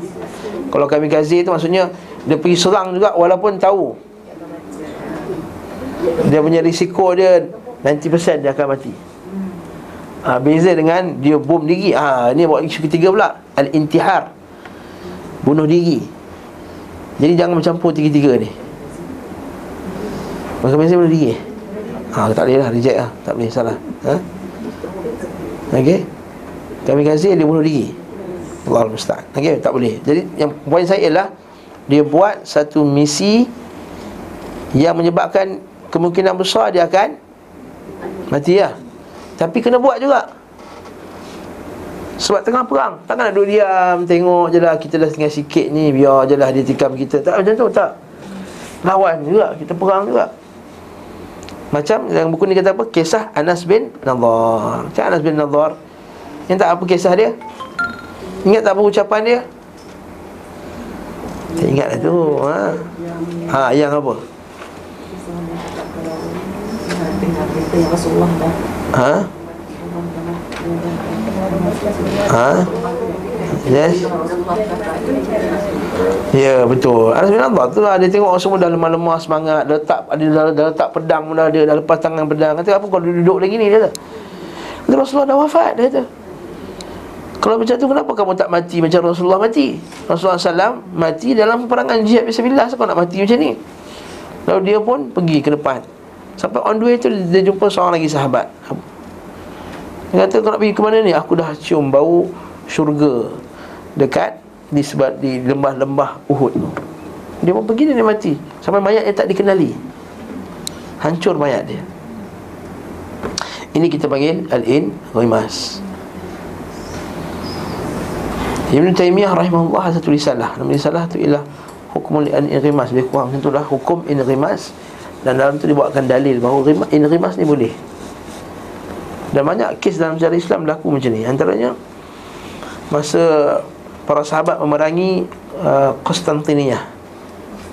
Kalau kami gazi tu maksudnya Dia pergi serang juga walaupun tahu. Dia punya risiko dia 90% dia akan mati ha, Beza dengan dia bom diri. Ha, Ini buat isu ketiga pula. Al-intihar. Bunuh diri. Jadi jangan mencampur tiga-tiga ni. Maka beza bunuh diri. Ha, Tak boleh lah, reject lah. Tak boleh, salah. Ha? Okay Kami kasih dia bunuh diri. Allah Musta'an. Okay, tak boleh. Jadi yang poin saya ialah Dia buat satu misi Yang menyebabkan Kemungkinan besar dia akan Mati lah tapi kena buat juga. Sebab tengah perang Takkan nak duduk diam Tengok je lah Kita dah tinggal sikit ni Biar je lah dia tikam kita. Tak macam tu tak. Lawan juga Kita perang juga. Macam dalam buku ni kata apa? Kisah Anas bin Nadhar. Macam Anas bin Nadhar. Yang tak apa kisah dia? Ingat tak apa ucapan dia? Tak ingat lah tu ha? ha yang apa? Rasulullah Ha? Ha? Yes? Ya betul. Anas bin Abdullah tu lah. Dia tengok semua dah lemah-lemah semangat. Dah letak, ada, dah, dah letak pedang pun dah ada. Dah lepas tangan pedang. Kata apa kau duduk lagi ni Dia kata Rasulullah dah wafat Dia kata. Kalau macam tu kenapa kamu tak mati macam Rasulullah mati? Rasulullah SAW mati dalam peperangan jihad Bismillah. Siapa nak mati macam ni? Lalu dia pun pergi ke depan Sampai on the way tu dia jumpa seorang lagi sahabat. Dia kata kau nak pergi ke mana ni? Aku dah cium bau syurga Dekat di sebab di lembah-lembah Uhud. Tu Dia pun pergi dia mati. Sampai mayat dia tak dikenali. Hancur mayat dia. Ini kita panggil Al-In Ghimas Ibn Taymiyah rahimahullah satu risalah. Nama risalah tu ialah Hukum Al-In-Ghimas Lebih kurang macam itulah Hukum In-Ghimas Dan dalam tu dibuatkan dalil bahawa In-Ghimas ni boleh. Dan banyak kes dalam sejarah Islam berlaku macam ni. Antaranya Masa para sahabat memerangi uh, Konstantinia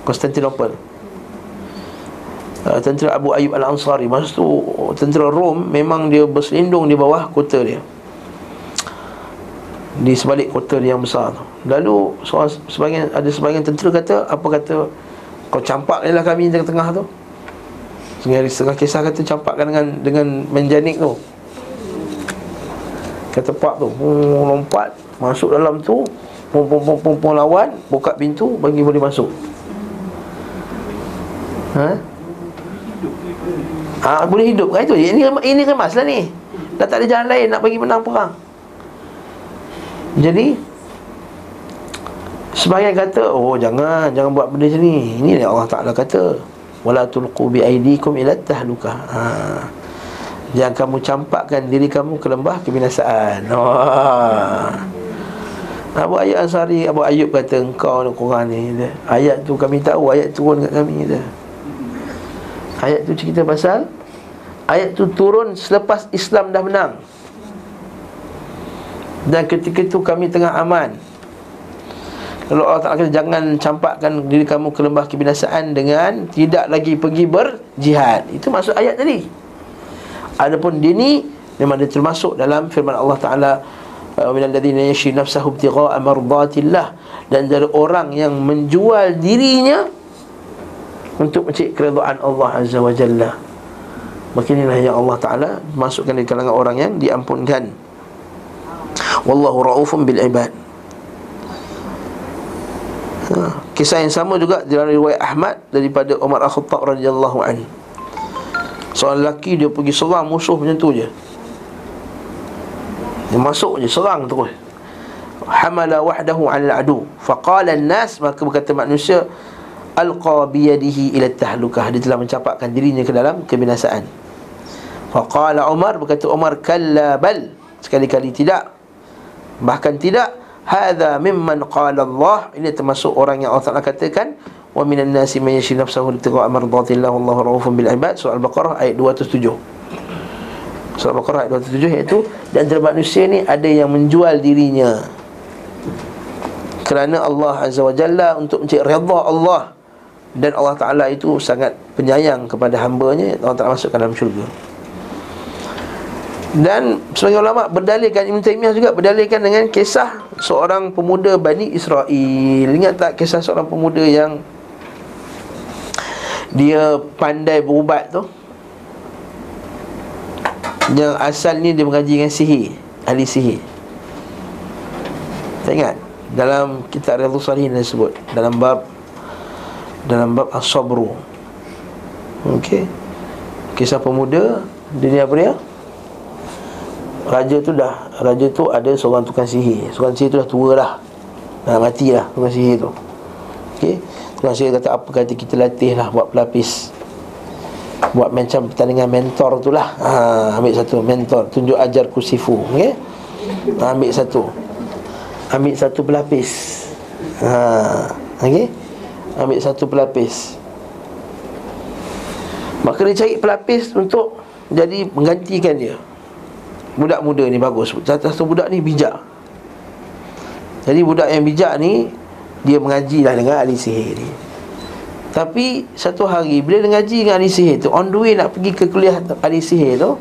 Konstantinopel. Uh, Tentera Abu Ayyub Al-Ansari. Masa tu tentera Rom Memang dia berselindung di bawah kota dia. Di sebalik kota yang besar tu. Lalu seorang sebagian ada sebagian tentera kata apa kata kau campak lah kami di tengah-tengah tu. Sehingga setengah kisah kata campakkan dengan dengan menjanik tu. Kata pak tu, hmm, lompat masuk dalam tu, pom pom pom pom, lawan, buka pintu bagi boleh masuk. Ha? Ah boleh hidup kan itu. Ini ini kemas lah ni. Dah tak ada jalan lain nak bagi menang perang. Jadi Sebahagian kata Oh jangan Jangan buat benda macam ni Ini yang Allah Ta'ala kata Wala tulqu bi aidikum ila tahluka ha. Jangan kamu campakkan diri kamu ke lembah kebinasaan oh. Abu Ayyub Ansari Abu Ayyub kata Engkau ni korang ni Ayat tu kami tahu Ayat turun kat kami kata. Ayat tu cerita pasal Ayat tu turun selepas Islam dah menang dan ketika itu kami tengah aman Lalu Allah Ta'ala kata Jangan campakkan diri kamu ke lembah kebinasaan Dengan tidak lagi pergi berjihad. Itu maksud ayat tadi. Adapun dia ni Memang dia termasuk dalam firman Allah Ta'ala Minal ladhina yashri nafsahu btiqa'a marbatillah Dan dari orang yang menjual dirinya Untuk mencari keredoan Allah Azza wa Jalla. Maka inilah yang Allah Ta'ala Masukkan di kalangan orang yang diampunkan. Wallahu raufun bil ibad. Kisah yang sama juga dalam riwayat Ahmad Daripada Umar Al-Khattab radhiyallahu anhu. Seorang lelaki dia pergi serang musuh macam tu je. Dia masuk je serang terus. Hamala wahdahu ala adu Faqala nas Maka berkata manusia Alqa biyadihi ila tahlukah. Dia telah mencapakkan dirinya ke dalam kebinasaan. Faqala Umar Berkata Umar Kalla bal. Sekali-kali tidak. Bahkan tidak Hadha mimman qala Allah. Ini termasuk orang yang Allah Ta'ala katakan Wa minan nasi man yashi nafsahu Littiqa amardatillah Wallahu raufun bil ibad. Surah Al-Baqarah ayat 207 Surah Al-Baqarah ayat 207 iaitu Dan antara manusia ni ada yang menjual dirinya Kerana Allah Azza wa Jalla Untuk mencari redha Allah. Dan Allah Ta'ala itu sangat penyayang kepada hambanya. Allah Ta'ala masukkan dalam syurga dan sebagai ulama berdalilkan Ibn Taymiyah juga berdalilkan dengan kisah seorang pemuda Bani Israel. Ingat tak kisah seorang pemuda yang dia pandai berubat tu? Yang asalnya dia mengaji dengan sihir, ahli sihir. Tak ingat? Dalam kitab Riyadhus Salihin disebut dalam bab dalam bab As-Sabru. Okey. Kisah pemuda dia ni apa dia? Raja tu dah Raja tu ada seorang tukang sihir. Tukang sihir tu dah tua dah Dah mati lah tukang sihir tu. Okay Tukang sihir kata apa kata kita latih lah Buat pelapis? Buat macam pertandingan mentor tu lah. Ha, Ambil satu. Mentor Tunjuk ajar kusifu. Okay ha, Ambil satu. Ambil satu pelapis. Ha, Okay Ambil satu pelapis. Maka dia cari pelapis untuk Jadi menggantikan dia budak muda ni bagus. Satu budak ni bijak. Jadi budak yang bijak ni Dia mengaji lah dengan ahli sihir ni. Tapi satu hari Bila dia mengaji dengan ahli sihir tu On the way nak pergi ke kuliah ahli sihir tu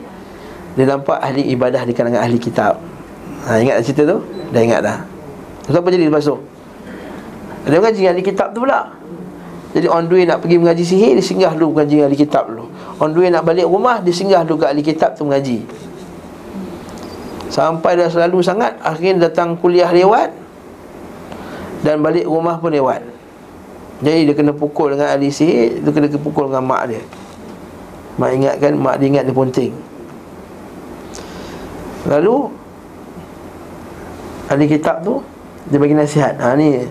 Dia nampak ahli ibadah di kalangan ahli kitab. Ha, Ingat tak cerita tu? Dah ingat dah. Terus apa jadi lepas tu? Dia mengaji dengan ahli kitab tu pula. Jadi on the way nak pergi mengaji sihir Dia singgah dulu mengaji dengan ahli kitab dulu. On the way nak balik rumah Dia singgah dulu ke ahli kitab tu mengaji Sampai dah selalu sangat Akhirnya datang kuliah lewat Dan balik rumah pun lewat. Jadi dia kena pukul dengan ahli sihir Dia kena pukul dengan mak dia. Mak ingatkan Mak dia ingat dia ponting Lalu Ahli kitab tu Dia bagi nasihat. Ha ni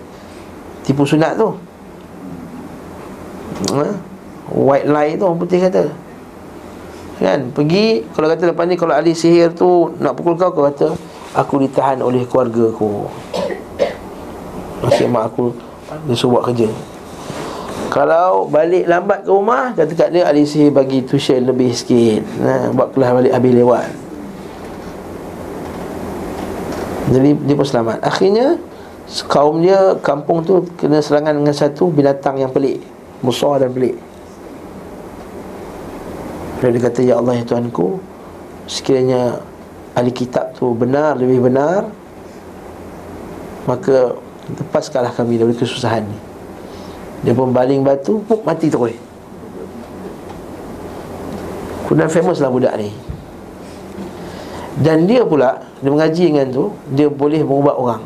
Tipu sunat tu. Ha? White lie tu putih kata Kan? Pergi Kalau kata lepas ni Kalau ahli sihir tu Nak pukul kau Kau kata Aku ditahan oleh keluarga aku. Masih mak aku Dia suruh buat kerja. Kalau balik lambat ke rumah Kata kat dia ahli sihir bagi tuition lebih sikit. Ha, Buat kelas balik habis lewat. Jadi dia pun selamat. Akhirnya Kaum dia Kampung tu Kena serangan dengan satu Binatang yang pelik. Besar dan pelik Lalu dia kata Ya Allah ya Tuhanku Sekiranya Ahli kitab tu benar Lebih benar Maka Lepaskanlah kami dari kesusahan ni. Dia pun baling batu Puk mati terus. Kemudian famous lah budak ni. Dan dia pula dia mengaji dengan tu Dia boleh berubat orang.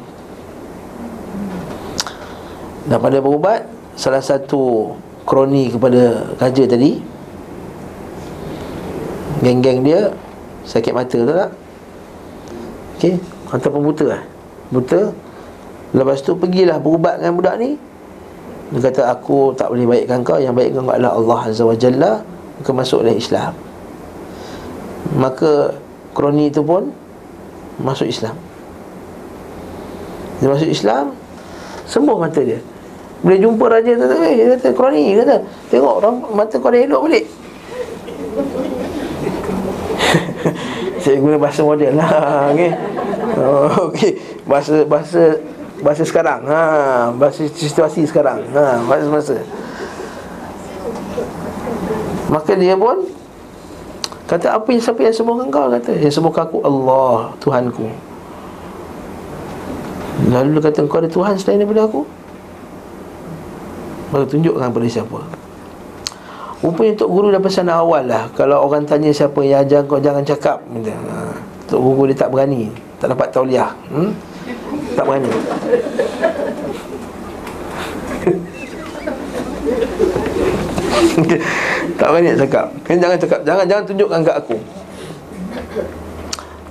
Dan pada berubat Salah satu kroni kepada raja tadi Geng-geng dia Sakit mata tu tak? Okey Ataupun buta lah. Buta Lepas tu pergilah berubat dengan budak ni. Dia kata aku tak boleh baikkan kau Yang baikkan kau adalah Allah Azza wa Jalla. Maka masuk dalam Islam. Maka Kroni itu pun masuk Islam. Dia masuk Islam Sembuh mata dia. Bila jumpa raja tu eh, Dia kata kroni kata. Tengok mata kau dah elok balik Saya guna bahasa model lah okay. Oh, okay. Bahasa Bahasa Bahasa sekarang. Ha, Bahasa situasi sekarang. Ha, Bahasa masa Maka dia pun Kata apa yang siapa yang sembuhkan kau? Kata yang sembuhkan aku Allah Tuhanku. Lalu dia kata kau ada Tuhan selain daripada aku? Baru tunjukkan pada siapa Rupanya Tok Guru dah pesan awal lah. Kalau orang tanya siapa yang ajar kau jangan cakap. Ha. Tok Guru dia tak berani. Tak dapat tauliah. Hmm? Tak berani. Tak banyak cakap. Kan jangan cakap. Jangan jangan tunjukkan kat aku.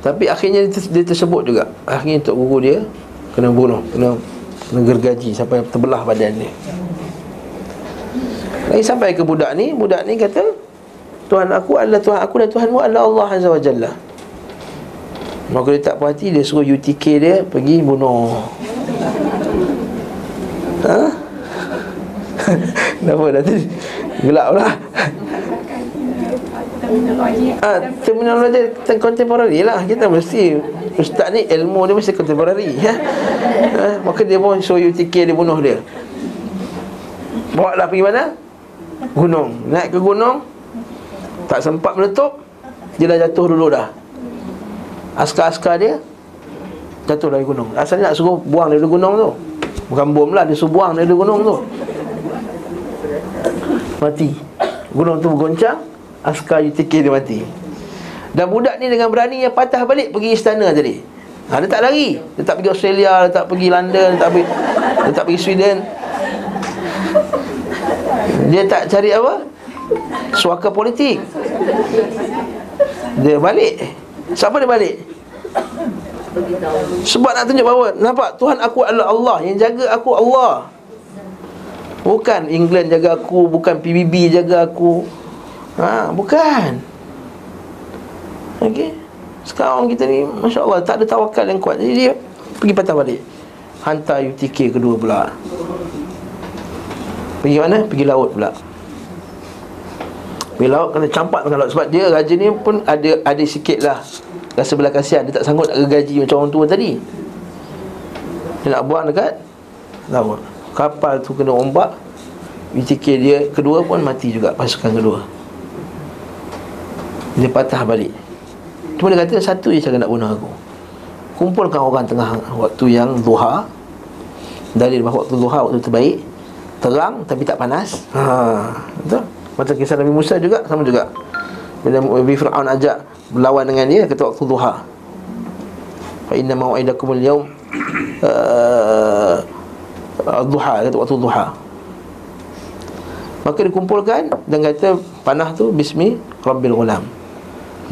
Tapi akhirnya dia, tersebut juga. Akhirnya untuk guru dia kena bunuh. Kena kena gergaji sampai terbelah badan dia lagi sampai ke budak ni budak ni kata Tuhan aku adalah Tuhan aku dan Tuhanmu adalah Allah Azza wa Jalla. Maka dia tak puas Dia suruh UTK dia pergi bunuh. Ha? Kenapa dah tadi Gelap lah. Ha, Terminologi kontemporari lah. Kita mesti Ustaz ni ilmu dia mesti kontemporari ya? ha, Maka dia pun show UTK dia bunuh dia. Bawa lah pergi mana? Gunung. Naik ke gunung Tak sempat meletup Dia dah jatuh dulu dah. Askar-askar dia Jatuh dari gunung. Asalnya nak suruh buang dari gunung tu? Bukan bom lah Dia suruh buang dari gunung tu. Mati. Gunung tu bergoncang Askar UTK dia mati. Dan budak ni dengan berani yang patah balik Pergi istana tadi. Ha, Dia tak lari. Dia tak pergi Australia Dia tak pergi London Dia tak pergi, dia tak pergi Sweden Dia tak cari apa? Suaka politik. Dia balik. Siapa dia balik? Sebab nak tunjuk bahawa Nampak? Tuhan aku adalah Allah. Yang jaga aku Allah. Bukan England jaga aku Bukan PBB jaga aku. Ha, Bukan. Okey? Sekarang kita ni Masya Allah Tak ada tawakal yang kuat. Jadi dia Pergi patah balik. Hantar UTK kedua pula Pergi mana? Pergi laut pula. Pergi laut kena campak dengan laut. Sebab dia raja ni pun ada Ada sikit lah Rasa belah kasihan. Dia tak sanggup nak gaji macam orang tua tadi. Dia nak buang dekat Laut. Kapal tu kena ombak. UTK dia kedua pun mati juga. Pasukan kedua. Dia patah balik. Cuma dia kata satu je cara nak bunuh aku. Kumpulkan orang tengah waktu yang duha. Dari waktu duha waktu terbaik Terang tapi tak panas ha, Betul? Macam kisah Nabi Musa juga Sama juga Bila Nabi Fir'aun ajak berlawan dengan dia kata waktu duha fa inna mau'idakum al-yawm uh, duha kata waktu duha Maka dikumpulkan dan kata panah tu bismi rabbil ghulam.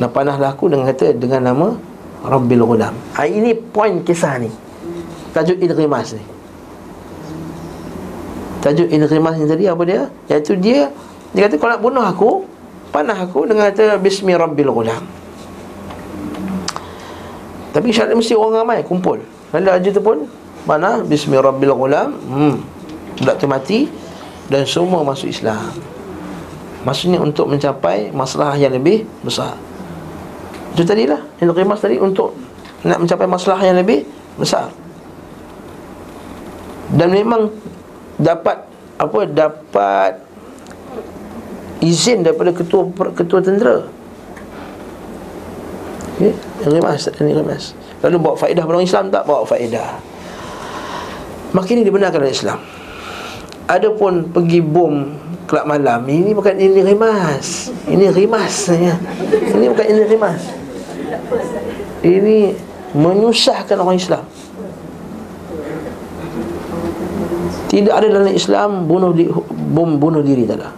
Dan panahlah aku dengan kata dengan nama rabbil ghulam. Ha, ini poin kisah ni. Tajuk Ilghimas ni. Tajuk Ilghimas ni tadi apa dia? Iaitu dia dia kata kalau nak bunuh aku, panah aku dengan kata bismi rabbil ghulam. Tapi syarat mesti orang ramai kumpul. Lalu haji tu pun mana bismi rabbil ghulam. Hmm. Budak tu mati dan semua masuk Islam. Maksudnya untuk mencapai masalah yang lebih besar. Itu tadilah yang rimas tadi untuk nak mencapai masalah yang lebih besar. Dan memang dapat apa dapat izin daripada ketua ketua tentera. Okey, yang rimas, yang rimas. Lalu bawa faedah pada orang Islam tak bawa faedah. Makin ini dibenarkan oleh Islam. Adapun pergi bom kelab malam ini bukan ini rimas. Ini rimas ya. Ini bukan ini rimas. Ini menyusahkan orang Islam. Tidak ada dalam Islam bunuh di, bom bunuh diri tak ada.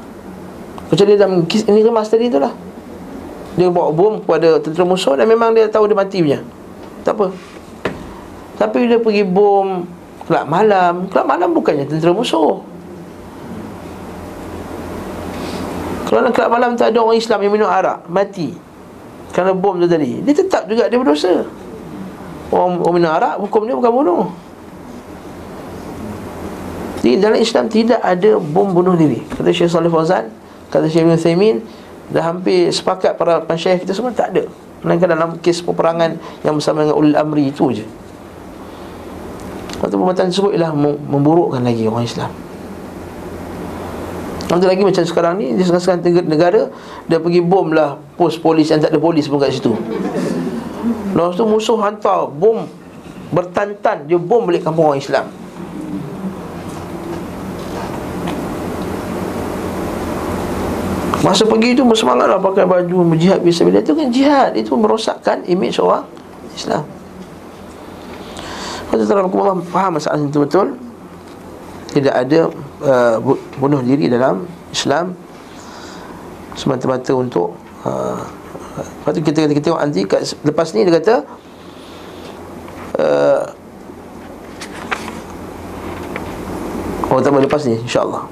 Kecuali dalam ini rimas tadi itulah. Dia bawa bom kepada tentera musuh dan memang dia tahu dia mati punya. Tak apa. Tapi dia pergi bom kelab malam, kelab malam bukannya tentera musuh. Kalau dalam kelab malam tu ada orang Islam yang minum arak Mati Kerana bom tu tadi Dia tetap juga dia berdosa Orang, orang minum arak Hukum dia bukan bunuh Jadi dalam Islam tidak ada bom bunuh diri. Kata Syekh Salih Fawzan Kata Syekh Ibn Thaymin Dah hampir sepakat para pensyayah kita semua Tak ada. Melainkan dalam kes peperangan Yang bersama dengan Ulil Amri itu je. Waktu pemerintahan tersebut Ialah memburukkan lagi orang Islam. Nanti lagi macam sekarang ni Di sekarang-sekarang negara Dia pergi bom lah Pos polis yang tak ada polis pun kat situ. Lepas tu musuh hantar bom Bertantan Dia bom balik kampung orang Islam Masa pergi tu bersemangat lah Pakai baju berjihad bisa bila Itu kan jihad Itu merosakkan imej orang Islam. Lepas tu aku faham masalah itu betul Tidak ada uh, bunuh diri dalam Islam semata-mata untuk uh, lepas tu kita, kita tengok nanti kat, lepas ni dia kata uh, oh tak lepas ni insyaAllah.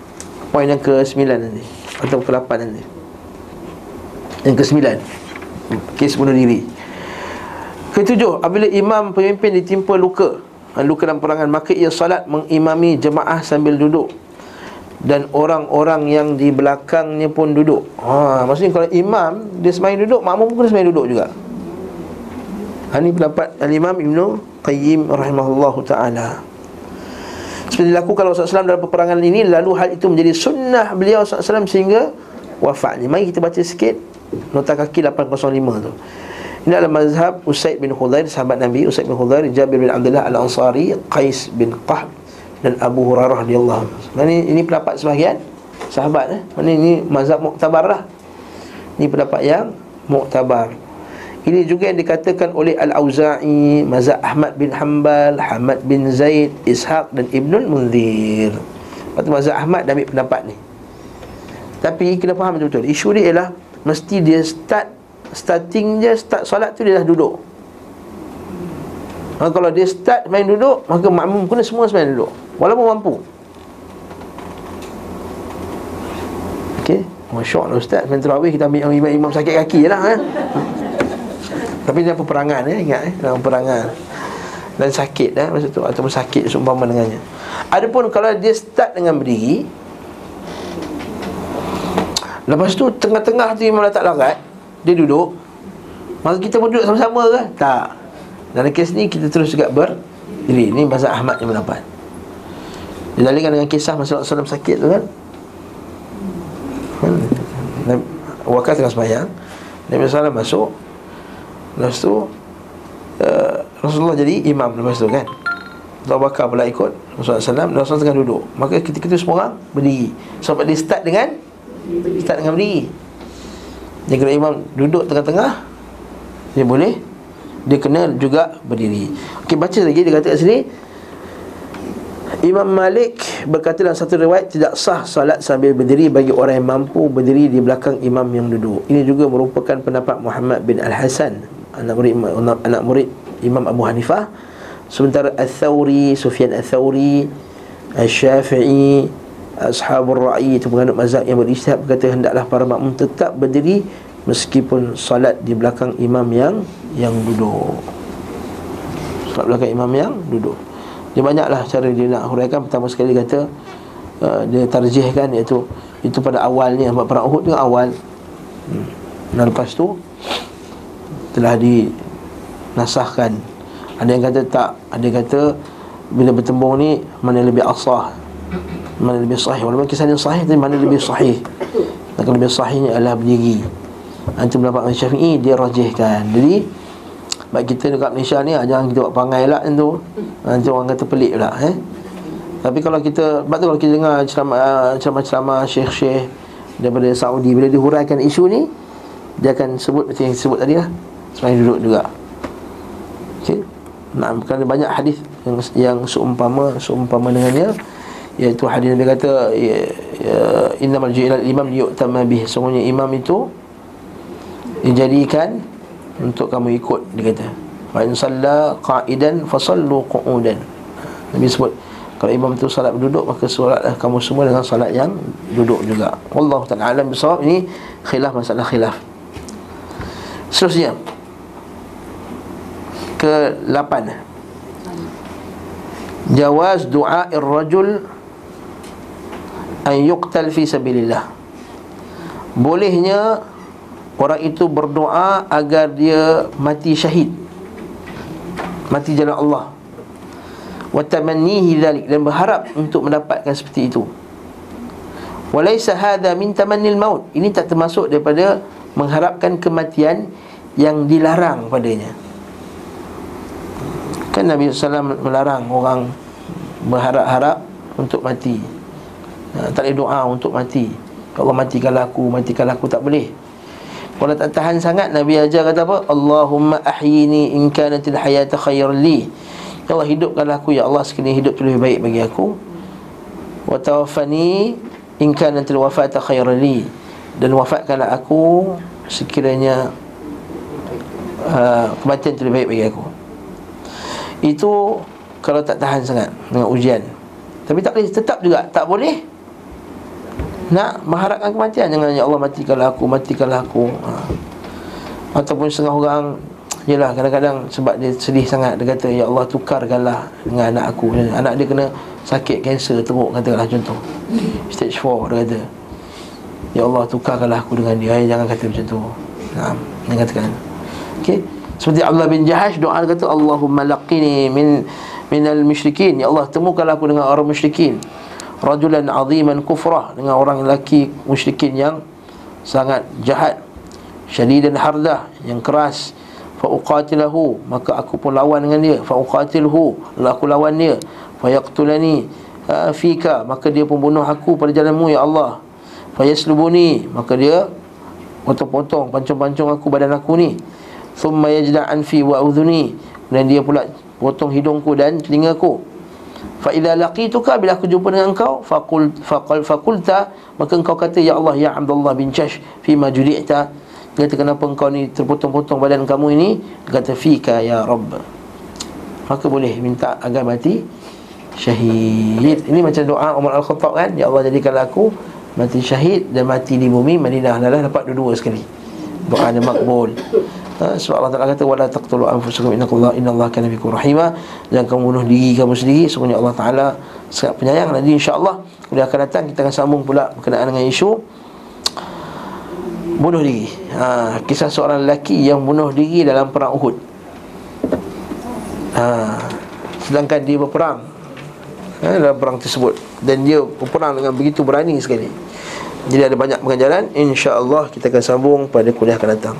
Poin yang ke-9 nanti atau ke-8 nanti yang ke-9 kes bunuh diri ketujuh apabila imam pemimpin ditimpa luka luka dalam perangan maka ia salat mengimami jemaah sambil duduk dan orang-orang yang di belakangnya pun duduk. Ha, maksudnya kalau imam dia sembang duduk, makmum pun sembang duduk juga. Ha, ini pendapat Al-Imam Ibn Qayyim rahimahullahu taala. Seperti dilakukan Rasulullah SAW dalam peperangan ini Lalu hal itu menjadi sunnah beliau SAW sehingga wafat ni Mari kita baca sikit Nota kaki 805 tu Ini adalah mazhab Usaid bin Khudair Sahabat Nabi Usaid bin Khudair Jabir bin Abdullah Al-Ansari Qais bin Qahb dan Abu Hurairah radhiyallahu. Ini ini pendapat sebahagian sahabat eh. Mana ini mazhab muktabar lah. Ini pendapat yang muktabar. Ini juga yang dikatakan oleh Al-Auza'i, mazhab Ahmad bin Hanbal, Hamad bin Zaid, Ishaq dan Ibnul Munzir. Lepas mazhab Ahmad dah ambil pendapat ni. Tapi kena faham betul-betul. Isu dia ialah mesti dia start starting dia start solat tu dia dah duduk. Ha, kalau dia start main duduk Maka makmum kena semua main duduk Walaupun mampu Okey Masya Allah Ustaz Main kita ambil imam-imam sakit kaki je lah eh? Tapi dalam peperangan ya, Ingat eh Dalam peperangan Dan sakit eh, Masa tu Ataupun sakit Seumpama dengannya. Adapun kalau dia start dengan berdiri Lepas tu Tengah-tengah tu imam letak larat Dia duduk Maka kita pun duduk sama-sama ke? Tak. Dalam kes ni kita terus juga berdiri. Ini bahasa Ahmad yang mendapat. Didalikan dengan kisah Masa Rasulullah sakit tu kan? Kan? Wakil tengah sembahyang. Nabi SAW masuk Lepas tu uh, Rasulullah jadi imam lepas tu kan? Abu Bakar pula ikut Rasulullah SAW Rasulullah tengah duduk. Maka ketika itu semua orang berdiri. Sebab dia start dengan Start dengan berdiri. Jadi kalau imam duduk tengah-tengah Dia boleh Dia kena juga berdiri. Okey baca lagi. Dia kata kat sini Imam Malik berkata dalam satu riwayat tidak sah salat sambil berdiri bagi orang yang mampu berdiri di belakang imam yang duduk. Ini juga merupakan pendapat Muhammad bin Al-Hasan, anak murid anak murid Imam Abu Hanifah. Sementara Al-Thawri, Sufyan Al-Thawri, Al-Syafi'i, Ashabul Ra'i itu penganut mazhab yang berijtihad berkata hendaklah para makmum tetap berdiri meskipun salat di belakang imam yang yang duduk. Salat belakang imam yang duduk. Dia banyaklah cara dia nak huraikan Pertama sekali kata uh, Dia tarjihkan iaitu Itu pada awalnya Sebab perang Uhud tu awal hmm. Dan lepas tu Telah dinasahkan. Ada yang kata tak. Ada yang kata Bila bertembung ni Mana lebih asah. Mana lebih sahih. Walaupun kisah yang sahih Tapi mana lebih sahih. Dan lebih sahihnya adalah berdiri. Nanti pendapat Syafi'i Dia rajihkan. Jadi Baik kita dekat Malaysia ni ah, Jangan kita buat pangai lah tu. Nanti orang kata pelik pula eh? Tapi kalau kita Sebab tu kalau kita dengar ah, Ceramah-ceramah Syekh-Syekh Daripada Saudi Bila dihuraikan isu ni Dia akan sebut Macam yang sebut tadi lah Sebenarnya duduk juga. Okay Nah, kerana banyak hadis yang yang seumpama seumpama dengannya iaitu hadis Nabi kata ya, ya, innamal ju'ilal imam liyu'tamma bih. Sungguhnya imam itu dijadikan untuk kamu ikut dia kata. Wa in salla qa'idan fa sallu qu'udan. Nabi sebut kalau imam tu salat duduk maka solatlah kamu semua dengan salat yang duduk juga. Wallahu taala alam bisawab ini khilaf masalah khilaf. Seterusnya ke 8 jawaz du'a ar-rajul an yuqtal fi sabilillah. Bolehnya Orang itu berdoa agar dia mati syahid. Mati jalan Allah. Wa tamannihi dhalik. Dan berharap untuk mendapatkan seperti itu. Walaysa hadha min tamannil maut. Ini tak termasuk daripada Mengharapkan kematian Yang dilarang padanya Kan Nabi SAW melarang orang Berharap-harap Untuk mati. Ha, Tak boleh doa untuk mati. Ya Allah matikanlah aku Matikanlah aku tak boleh. Kalau tak tahan sangat Nabi ajar kata apa? Allahumma ahyini in kanatil hayata khair li. Ya Allah hidupkanlah aku Ya Allah sekiranya hidup lebih baik bagi aku. Wa tawaffani in kanatil wafata khair li. Dan wafatkanlah aku Sekiranya uh, Kematian lebih baik bagi aku Itu Kalau tak tahan sangat Dengan ujian. Tapi tak boleh Tetap juga Tak boleh nak mengharapkan kematian. Jangan Ya Allah matikanlah aku Matikanlah aku. Ha. Ataupun setengah orang Yelah kadang-kadang Sebab dia sedih sangat Dia kata Ya Allah tukarkanlah Dengan anak aku. Anak dia kena sakit kanser teruk Katakanlah contoh. Stage 4 dia kata Ya Allah tukarkanlah aku dengan dia. Jangan kata macam tu. Nah, Dia katakan. Okay Seperti Allah bin Jahash Doa dia kata Allahumma laqini min Minal musyrikin. Ya Allah temukanlah aku dengan orang musyrikin. Rajulan aziman kufrah dengan orang lelaki musyrikin yang sangat jahat syadidan hardah yang keras. Fa uqatilahu maka aku pun lawan dengan dia. Fa uqatilhu lalu aku lawan dia. Fa yaqtulani fika maka dia pun bunuh aku pada jalanmu ya Allah. Fa yaslubuni maka dia potong-potong pancung-pancung aku badan aku ni thumma yajda'an fi wa udhuni. Dan dia pula potong hidungku dan telingaku. Fa idza laqituka bila aku jumpa dengan engkau faqul faqal faqulta maka engkau kata ya Allah ya Abdullah bin Jash fi ma judi'ta kata kenapa engkau ni terpotong-potong badan kamu ini? Kata fika ya Rabb. Maka boleh minta agar mati syahid. Ini macam doa Umar Al-Khattab kan? Ya Allah jadikanlah aku mati syahid dan mati di bumi. Madinah adalah dapat dua-dua sekali. Doa yang makbul ha, sebab Allah Taala kata wala taqtulu anfusakum innallaha innallaha kana bikum rahima. Jangan kamu bunuh diri kamu sendiri sesungguhnya Allah Taala sangat penyayang nanti insyaallah kemudian akan datang kita akan sambung pula berkenaan dengan isu bunuh diri. Ha, kisah seorang lelaki yang bunuh diri dalam perang Uhud. Ha, sedangkan dia berperang ha, dalam perang tersebut. Dan dia berperang dengan begitu berani sekali. Jadi ada banyak pengajaran InsyaAllah kita akan sambung pada kuliah akan datang